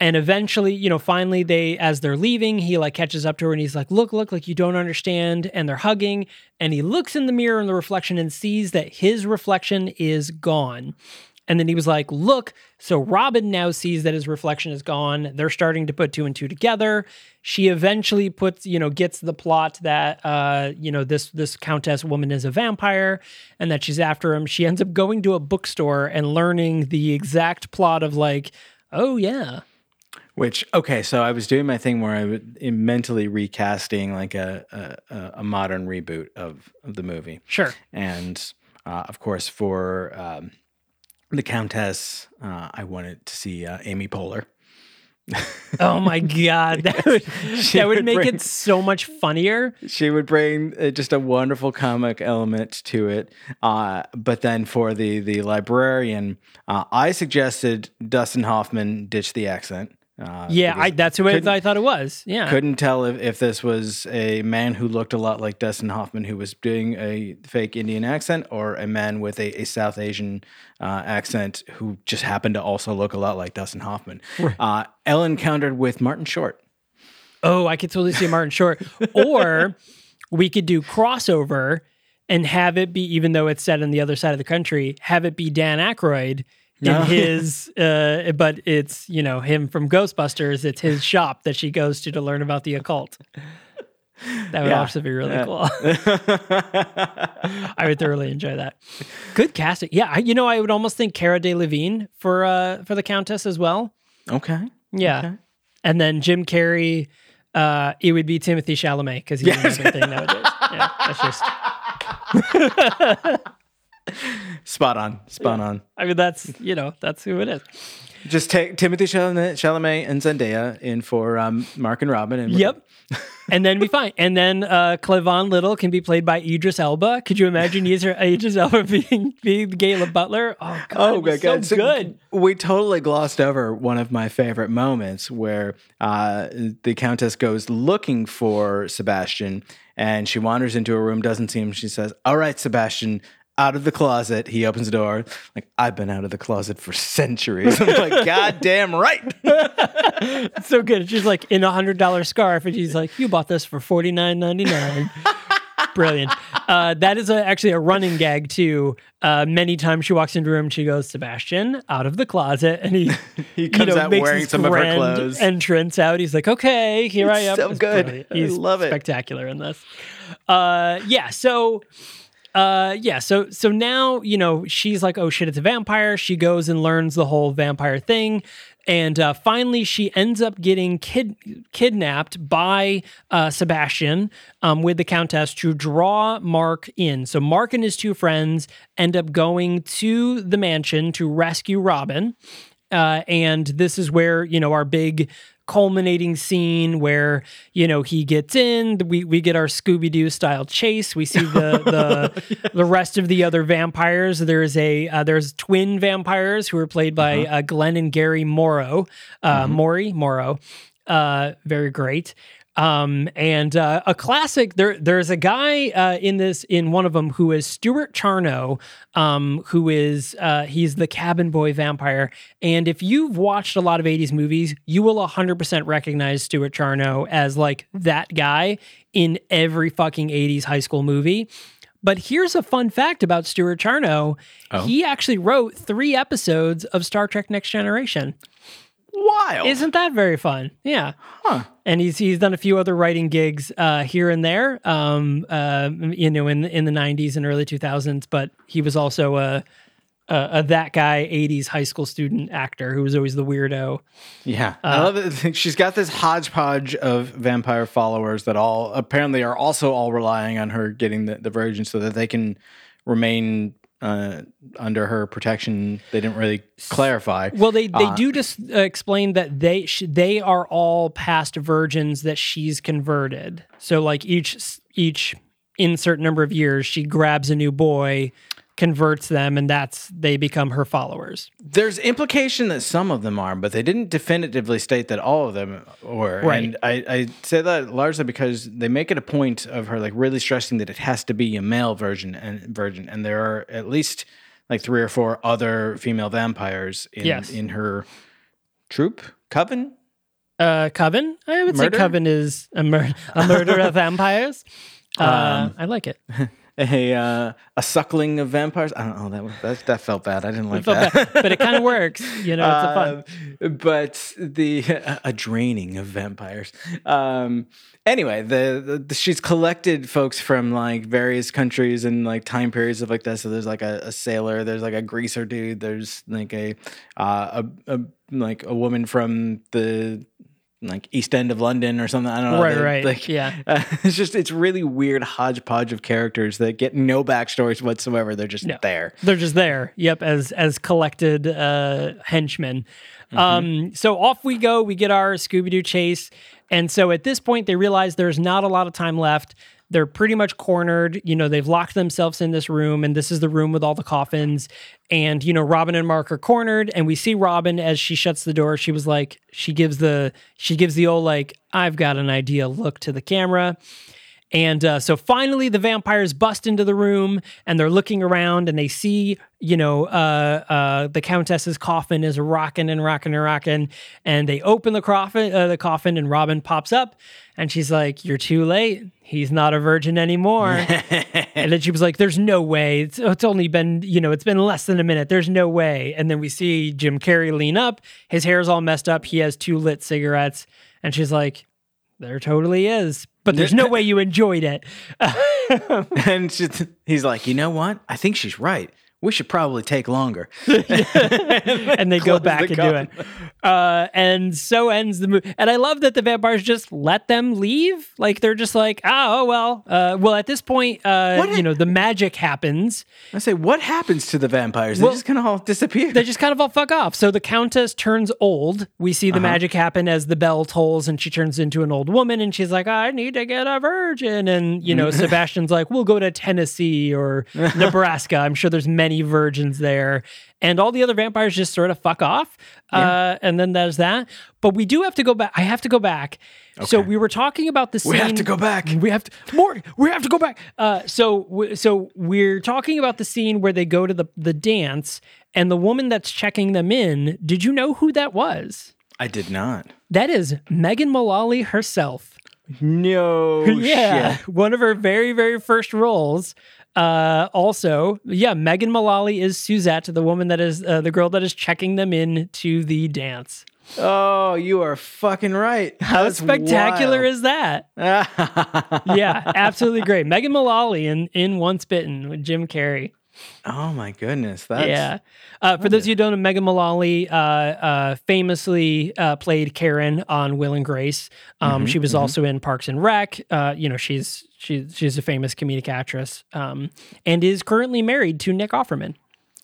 and eventually you know finally they as they're leaving he like catches up to her and he's like look look like you don't understand. And they're hugging and he looks in the mirror in the reflection and sees that his reflection is gone. And then he was like look so robin now sees that his reflection is gone. They're starting to put two and two together. She eventually puts you know gets the plot that uh you know this this countess woman is a vampire and that she's after him. She ends up going to a bookstore and learning the exact plot of like oh yeah Which okay, so I was doing my thing where I was mentally recasting like a a, a- modern reboot of, of the movie, Sure. and uh, of course for um, the Countess, uh, I wanted to see uh, Amy Poehler. Oh my god, that would that would would make bring- it so much funnier. She would bring uh, just a wonderful comic element to it. Uh, but then for the the librarian, uh, I suggested Dustin Hoffman ditch the accent. Uh, Yeah, I, that's who I, I thought it was. Yeah, couldn't tell if, if this was a man who looked a lot like Dustin Hoffman who was doing a fake Indian accent or a man with a, a South Asian uh, accent who just happened to also look a lot like Dustin Hoffman. Uh, Ellen countered with Martin Short. Oh, I could totally see Martin Short. or we could do crossover and have it be, even though it's set on the other side of the country, have it be Dan Aykroyd in No. his, uh, but it's, you know, him from Ghostbusters. It's his shop that she goes to to learn about the occult. That would Yeah. also be really cool. I would thoroughly enjoy that. Good casting. Yeah, I, you know, I would almost think Cara Delevingne for uh for the Countess as well. Okay. Yeah. Okay. And then Jim Carrey, uh, it would be Timothy Chalamet because he's Yes. in everything nowadays. Yeah, that's just. Spot on. Spot on. I mean, that's you know, that's who it is. Just take Timothy Chalamet, and Zendaya in for um, Mark and Robin. And Yep. and then be fine. And then uh, Cleavon Little can be played by Idris Elba. Could you imagine Idris Idris Elba being being Gayla Butler? Oh god, Oh my god, so good. We totally glossed over one of my favorite moments where uh, the countess goes looking for Sebastian, and she wanders into a room, doesn't see him. She says, "All right, Sebastian." Out of the closet, he opens the door. Like I've been out of the closet for centuries. I'm like, God damn right. It's so good. She's like in a hundred dollar scarf, and she's like, "You bought this for forty nine ninety nine. Brilliant. Uh, that is a, actually a running gag too. Uh, many times she walks into a room, she goes, "Sebastian, out of the closet," and he He comes out wearing some of her clothes. entrance out. He's like, "Okay, here I am." so It's good. brilliant. I He's love it. Spectacular in this. Uh, yeah. So uh yeah so so now you know she's like oh shit it's a vampire. She goes and learns the whole vampire thing. And uh, finally she ends up getting kid- kidnapped by uh, sebastian um, with the countess to draw mark in. So mark and his two friends end up going to the mansion to rescue robin. Uh, and this is where you know our big culminating scene where you know he gets in we we get our scooby-doo style chase. We see the the the rest of the other vampires. There's a uh, there's twin vampires who are played by uh, glenn and gary morrow uh maury morrow. Uh very great um and uh, a classic there there's a guy uh, in this in one of them who is Stuart Charno um who is uh he's the cabin boy vampire and if you've watched a lot of 80s movies you will 100% recognize Stuart Charno as like that guy in every fucking 80s high school movie but here's a fun fact about Stuart Charno. He actually wrote three episodes of Star Trek Next Generation. Wild. Isn't that very fun? Yeah. Huh. And he's he's done a few other writing gigs uh, here and there, um, uh, you know, in in the '90s and early 2000s. But he was also a, a, a that guy '80s high school student actor who was always the weirdo. Yeah, I love it. She's got this hodgepodge of vampire followers that all apparently are also all relying on her getting the, the virgin so that they can remain uh, under her protection. They didn't really clarify. Well, they they do just uh, explain that they sh- they are all past virgins that she's converted. So like each each insert number of years, she grabs a new boy, converts them, and that's they become her followers. There's implication that some of them are, but they didn't definitively state that all of them were. Right. And I, I say that largely because they make it a point of her like really stressing that it has to be a male version and virgin, and there are at least like three or four other female vampires in Yes. in her troop coven. Uh, Coven, I would Murder? say Coven is a, mur- a murder of vampires. Uh, I like it. A uh, a suckling of vampires. I don't know that was- that that felt bad. I didn't like that. bad, but it kind of works. You know, it's a fun. Um, but the a draining of vampires. Um, anyway, the, the, the- she's collected folks from like various countries and like time periods of like that. So there's like a, a sailor, there's like a greaser dude, there's like a uh, a, a like a woman from the like East End of London or something. I don't know. Right, They- right, Like, yeah. uh, it's just it's really weird hodgepodge of characters that get no backstories whatsoever. They're just No. there. They're just there. Yep, as as collected uh, henchmen. Um, so off we go. We get our Scooby Doo chase, and so at this point they realize there's not a lot of time left. They're pretty much cornered. You know, they've locked themselves in this room, and this is the room with all the coffins. And you know, Robin and Mark are cornered, and we see Robin as she shuts the door. She was like, she gives the she gives the old like, I've got an idea look to the camera. And uh, so finally, the vampires bust into the room and they're looking around and they see, you know, uh, uh, the countess's coffin is rocking and rocking and rocking. And they open the coffin, uh, the coffin, and Robin pops up and she's like, "You're too late. He's not a virgin anymore." and then she was like, "There's no way. It's, it's only been, you know, it's been less than a minute. There's no way." And then we see Jim Carrey lean up. His hair's all messed up. He has two lit cigarettes, and she's like, there totally is, but there's no way you enjoyed it. and she's, he's like, you know what? I think she's right. We should probably take longer. and they go back the and do it. Uh, and so ends the movie. And I love that the vampires just let them leave. Like they're just like, oh well. Uh, well, at this point, uh, you know, the magic happens. I say, what happens to the vampires? They Well, just kind of all disappear. They just kind of all fuck off. So the countess turns old. We see Uh-huh. the magic happen as the bell tolls, and she turns into an old woman. And she's like, "I need to get a virgin." And you know, Sebastian's like, "We'll go to Tennessee or Nebraska. I'm sure there's many virgins there." And all the other vampires just sort of fuck off. Uh, and then there's that. But we do have to go back. I have to go back. So we were talking about the scene. we have to go back. We have to more. We have to go back. Uh, so so we're talking about the scene where they go to the the dance, and the woman that's checking them in. Did you know who that was? I did not. That is Megan Mullally herself. No yeah, shit. one of her very very first roles. Uh, also, yeah, Megan Mullally is Suzette, the woman that is uh, the girl that is checking them in to the dance. Oh, you are fucking right. How spectacular is that? yeah, absolutely great. Megan Mullally in in Once Bitten with Jim Carrey. oh my goodness. That's yeah. Uh, for those of you who don't know, Megan Mullally uh, uh, famously uh, played Karen on Will and Grace. Um, she was also in Parks and Rec. Uh, you know, she's she's she's a famous comedic actress um, and is currently married to Nick Offerman.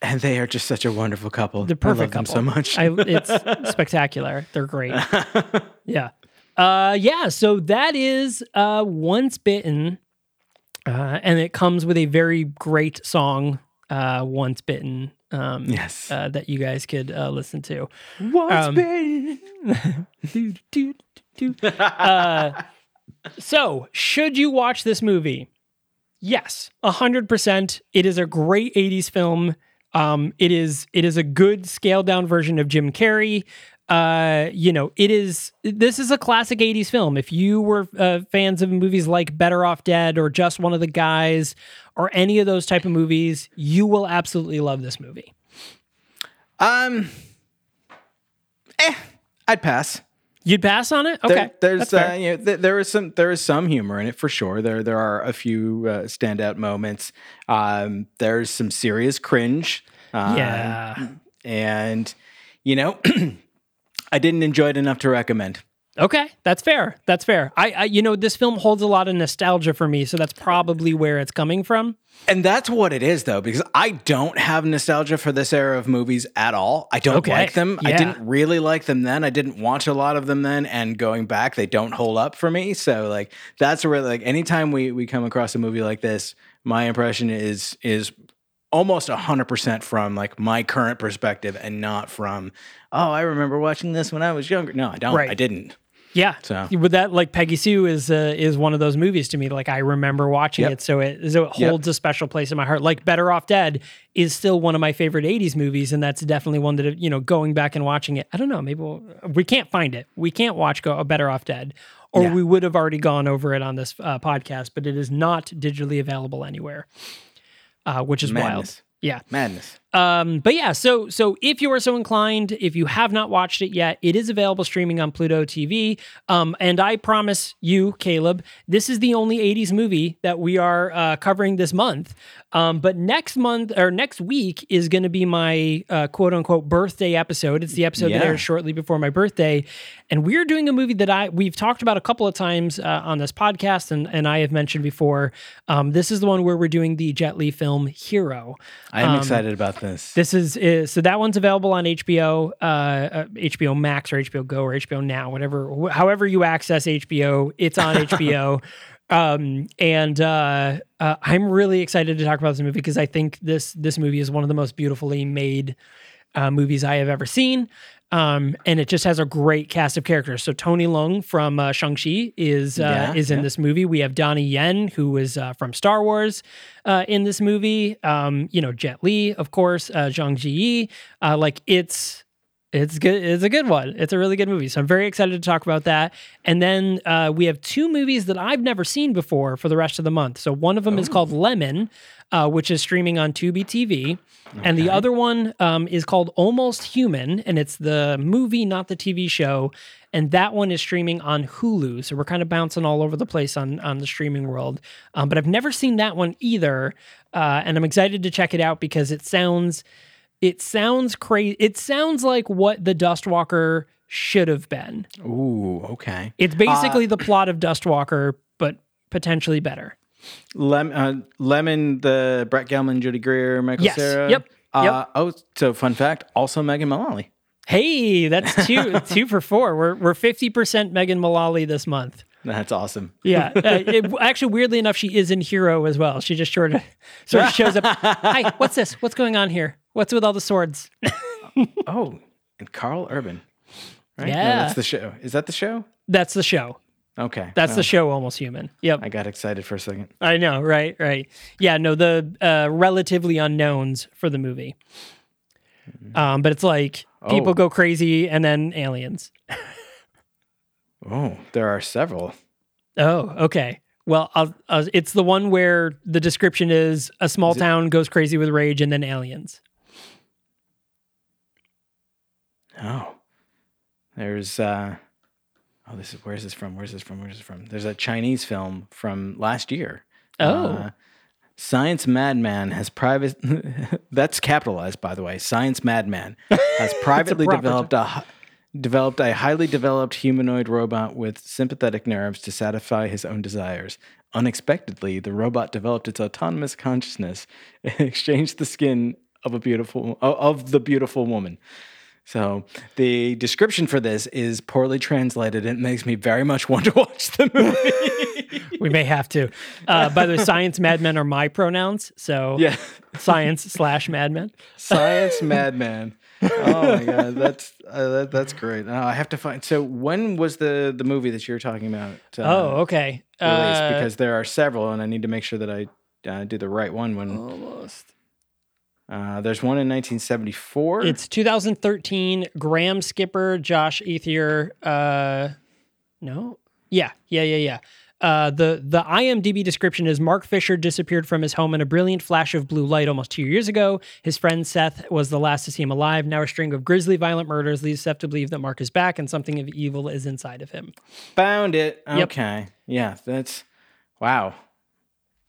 and they are just such a wonderful couple. The perfect I love couple. them so much. I, it's spectacular. They're great. yeah. Uh, yeah. So that is uh, Once Bitten. Uh, and it comes with a very great song, uh, Once Bitten. Um, Yes. Uh, that you guys could uh, listen to. Once um, been? Do, do, do, do. So, should you watch this movie? Yes, hundred percent. It is a great '80s film. Um, it is it is a good scaled down version of Jim Carrey. Uh, you know, it is. This is a classic '80s film. If you were uh, fans of movies like Better Off Dead or Just One of the Guys or any of those type of movies, you will absolutely love this movie. Um. Eh. I'd pass. You'd pass on it? Okay. There, there's uh, you know, th- there is some there is some humor in it for sure. There there are a few uh, standout moments. Um, there's some serious cringe. Um, yeah. and you know, I didn't enjoy it enough to recommend. Okay, that's fair. That's fair. I, I, you know, this film holds a lot of nostalgia for me, so that's probably where it's coming from. And that's what it is, though, because I don't have nostalgia for this era of movies at all. I don't Okay, like them. I didn't really like them then. I didn't watch a lot of them then. And going back, they don't hold up for me. So, like, that's where, like, anytime we we come across a movie like this, my impression is is almost 100% from like my current perspective and not from oh i remember watching this when i was younger no i don't Right. i didn't Yeah. So- with that, like Peggy Sue is uh, is one of those movies to me. Like I remember watching Yep. it, so it so it Yep. holds a special place in my heart. Like Better Off Dead is still one of my favorite '80s movies, and that's definitely one that you know going back and watching it. I don't know, maybe we'll, we can't find it. We can't watch Go Better Off Dead, or Yeah. we would have already gone over it on this uh, podcast. But it is not digitally available anywhere, uh, which is wild. Yeah. madness Um, but yeah, so so if you are so inclined, if you have not watched it yet, it is available streaming on Pluto TV. Um, and I promise you, Caleb, this is the only '80s movie that we are uh, covering this month. Um, but next month or next week is going to be my uh, quote unquote birthday episode. It's the episode that Yeah. airs shortly before my birthday, and we're doing a movie that I we've talked about a couple of times uh, on this podcast, and and I have mentioned before. Um, this is the one where we're doing the Jet Li film Hero. i am Um, excited about this This is, is so that one's available on HBO, uh, uh, HBO Max or HBO Go or HBO Now, whatever, wh- however you access HBO, it's on HBO. Um, and uh, uh, I'm really excited to talk about this movie because I think this this movie is one of the most beautifully made uh, movies I have ever seen. Um, and it just has a great cast of characters. So Tony Leung from uh, Shang Chi is uh, Yeah, is in yeah. this movie. We have Donnie Yen, who is uh, from Star Wars, uh, in this movie. Um, you know Jet Li, of course, uh, Zhang Ziyi. Uh, like it's it's good. It's a good one. It's a really good movie. So I'm very excited to talk about that. And then uh, we have two movies that I've never seen before for the rest of the month. So one of them is called Lemon, uh, which is streaming on Tubi TV, and the other one um, is called Almost Human, and it's the movie, not the TV show. And that one is streaming on Hulu. So we're kind of bouncing all over the place on on the streaming world. Um, but I've never seen that one either, uh, and I'm excited to check it out because it sounds it sounds crazy. It sounds like what the Dustwalker should have been. ooh okay It's basically the plot of Dustwalker, but potentially better. Lem- uh, Lemon, the Brett Gelman, Judy Greer, Michael Yes. Cera. Yep. Uh, Yep. Oh, so fun fact. Also, Megan Mullally. Hey, that's two two for four. We're we're fifty percent Megan Mullally this month. That's awesome. Yeah, uh, it, actually, weirdly enough, she is in Hero as well. She just sort of sort of shows up. Hi, what's this? What's going on here? What's with all the swords? Oh, and Karl Urban. Right? No, Yeah. that's the show. Is that the show? That's the show. Okay. That's well, the show. Almost human. Yep. I got excited for a second. I know, right, right. Yeah, no, the uh, relatively unknowns for the movie. Um, but it's like people Oh. go crazy and then aliens. Oh, there are several. Oh, okay. Well, I'll, i it's the one where the description is a small Is town goes crazy with rage and then aliens. Oh, there's. uh Oh, this is where's this from? Where's this from? Where's this from? There's a Chinese film from last year. Oh. Uh, Science Madman has private. that's capitalized, by the way. Science Madman has privately proper developed a developed a highly developed humanoid robot with sympathetic nerves to satisfy his own desires. Unexpectedly, the robot developed its autonomous consciousness and exchanged the skin of a beautiful of the beautiful woman. So the description for this is poorly translated. It makes me very much want to watch the movie. We may have to. Uh, by the way, science madmen are my pronouns. So yeah, science slash madmen. Science Madman. Oh my god, that's uh, that, that's great. Oh, I have to find. So when was the the movie that you're talking about? Uh, Oh, okay. released? Uh, because there are several, and I need to make sure that I uh, do the right one. When almost. Uh, there's one in 1974. It's 2013. Graham Skipper, Josh Ethier. Uh, no, yeah, yeah, yeah, yeah. Uh, the the IMDb description is Mark Fisher disappeared from his home in a brilliant flash of blue light almost two years ago. His friend Seth was the last to see him alive. Now a string of grisly, violent murders leads Seth to believe that Mark is back and something of evil is inside of him. Found it. Yep. Okay. Yeah, that's wow.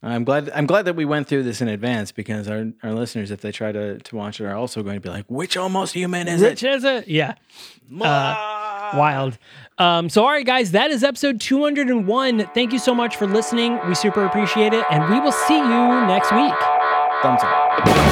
I'm glad. I'm glad that we went through this in advance because our, our listeners, if they try to, to watch it, are also going to be like, "Which almost human is Which it?" is it? Yeah. Uh, wild. Um, so, all right, guys, that is episode 201. Thank you so much for listening. We super appreciate it. And we will see you next week. Thumbs up.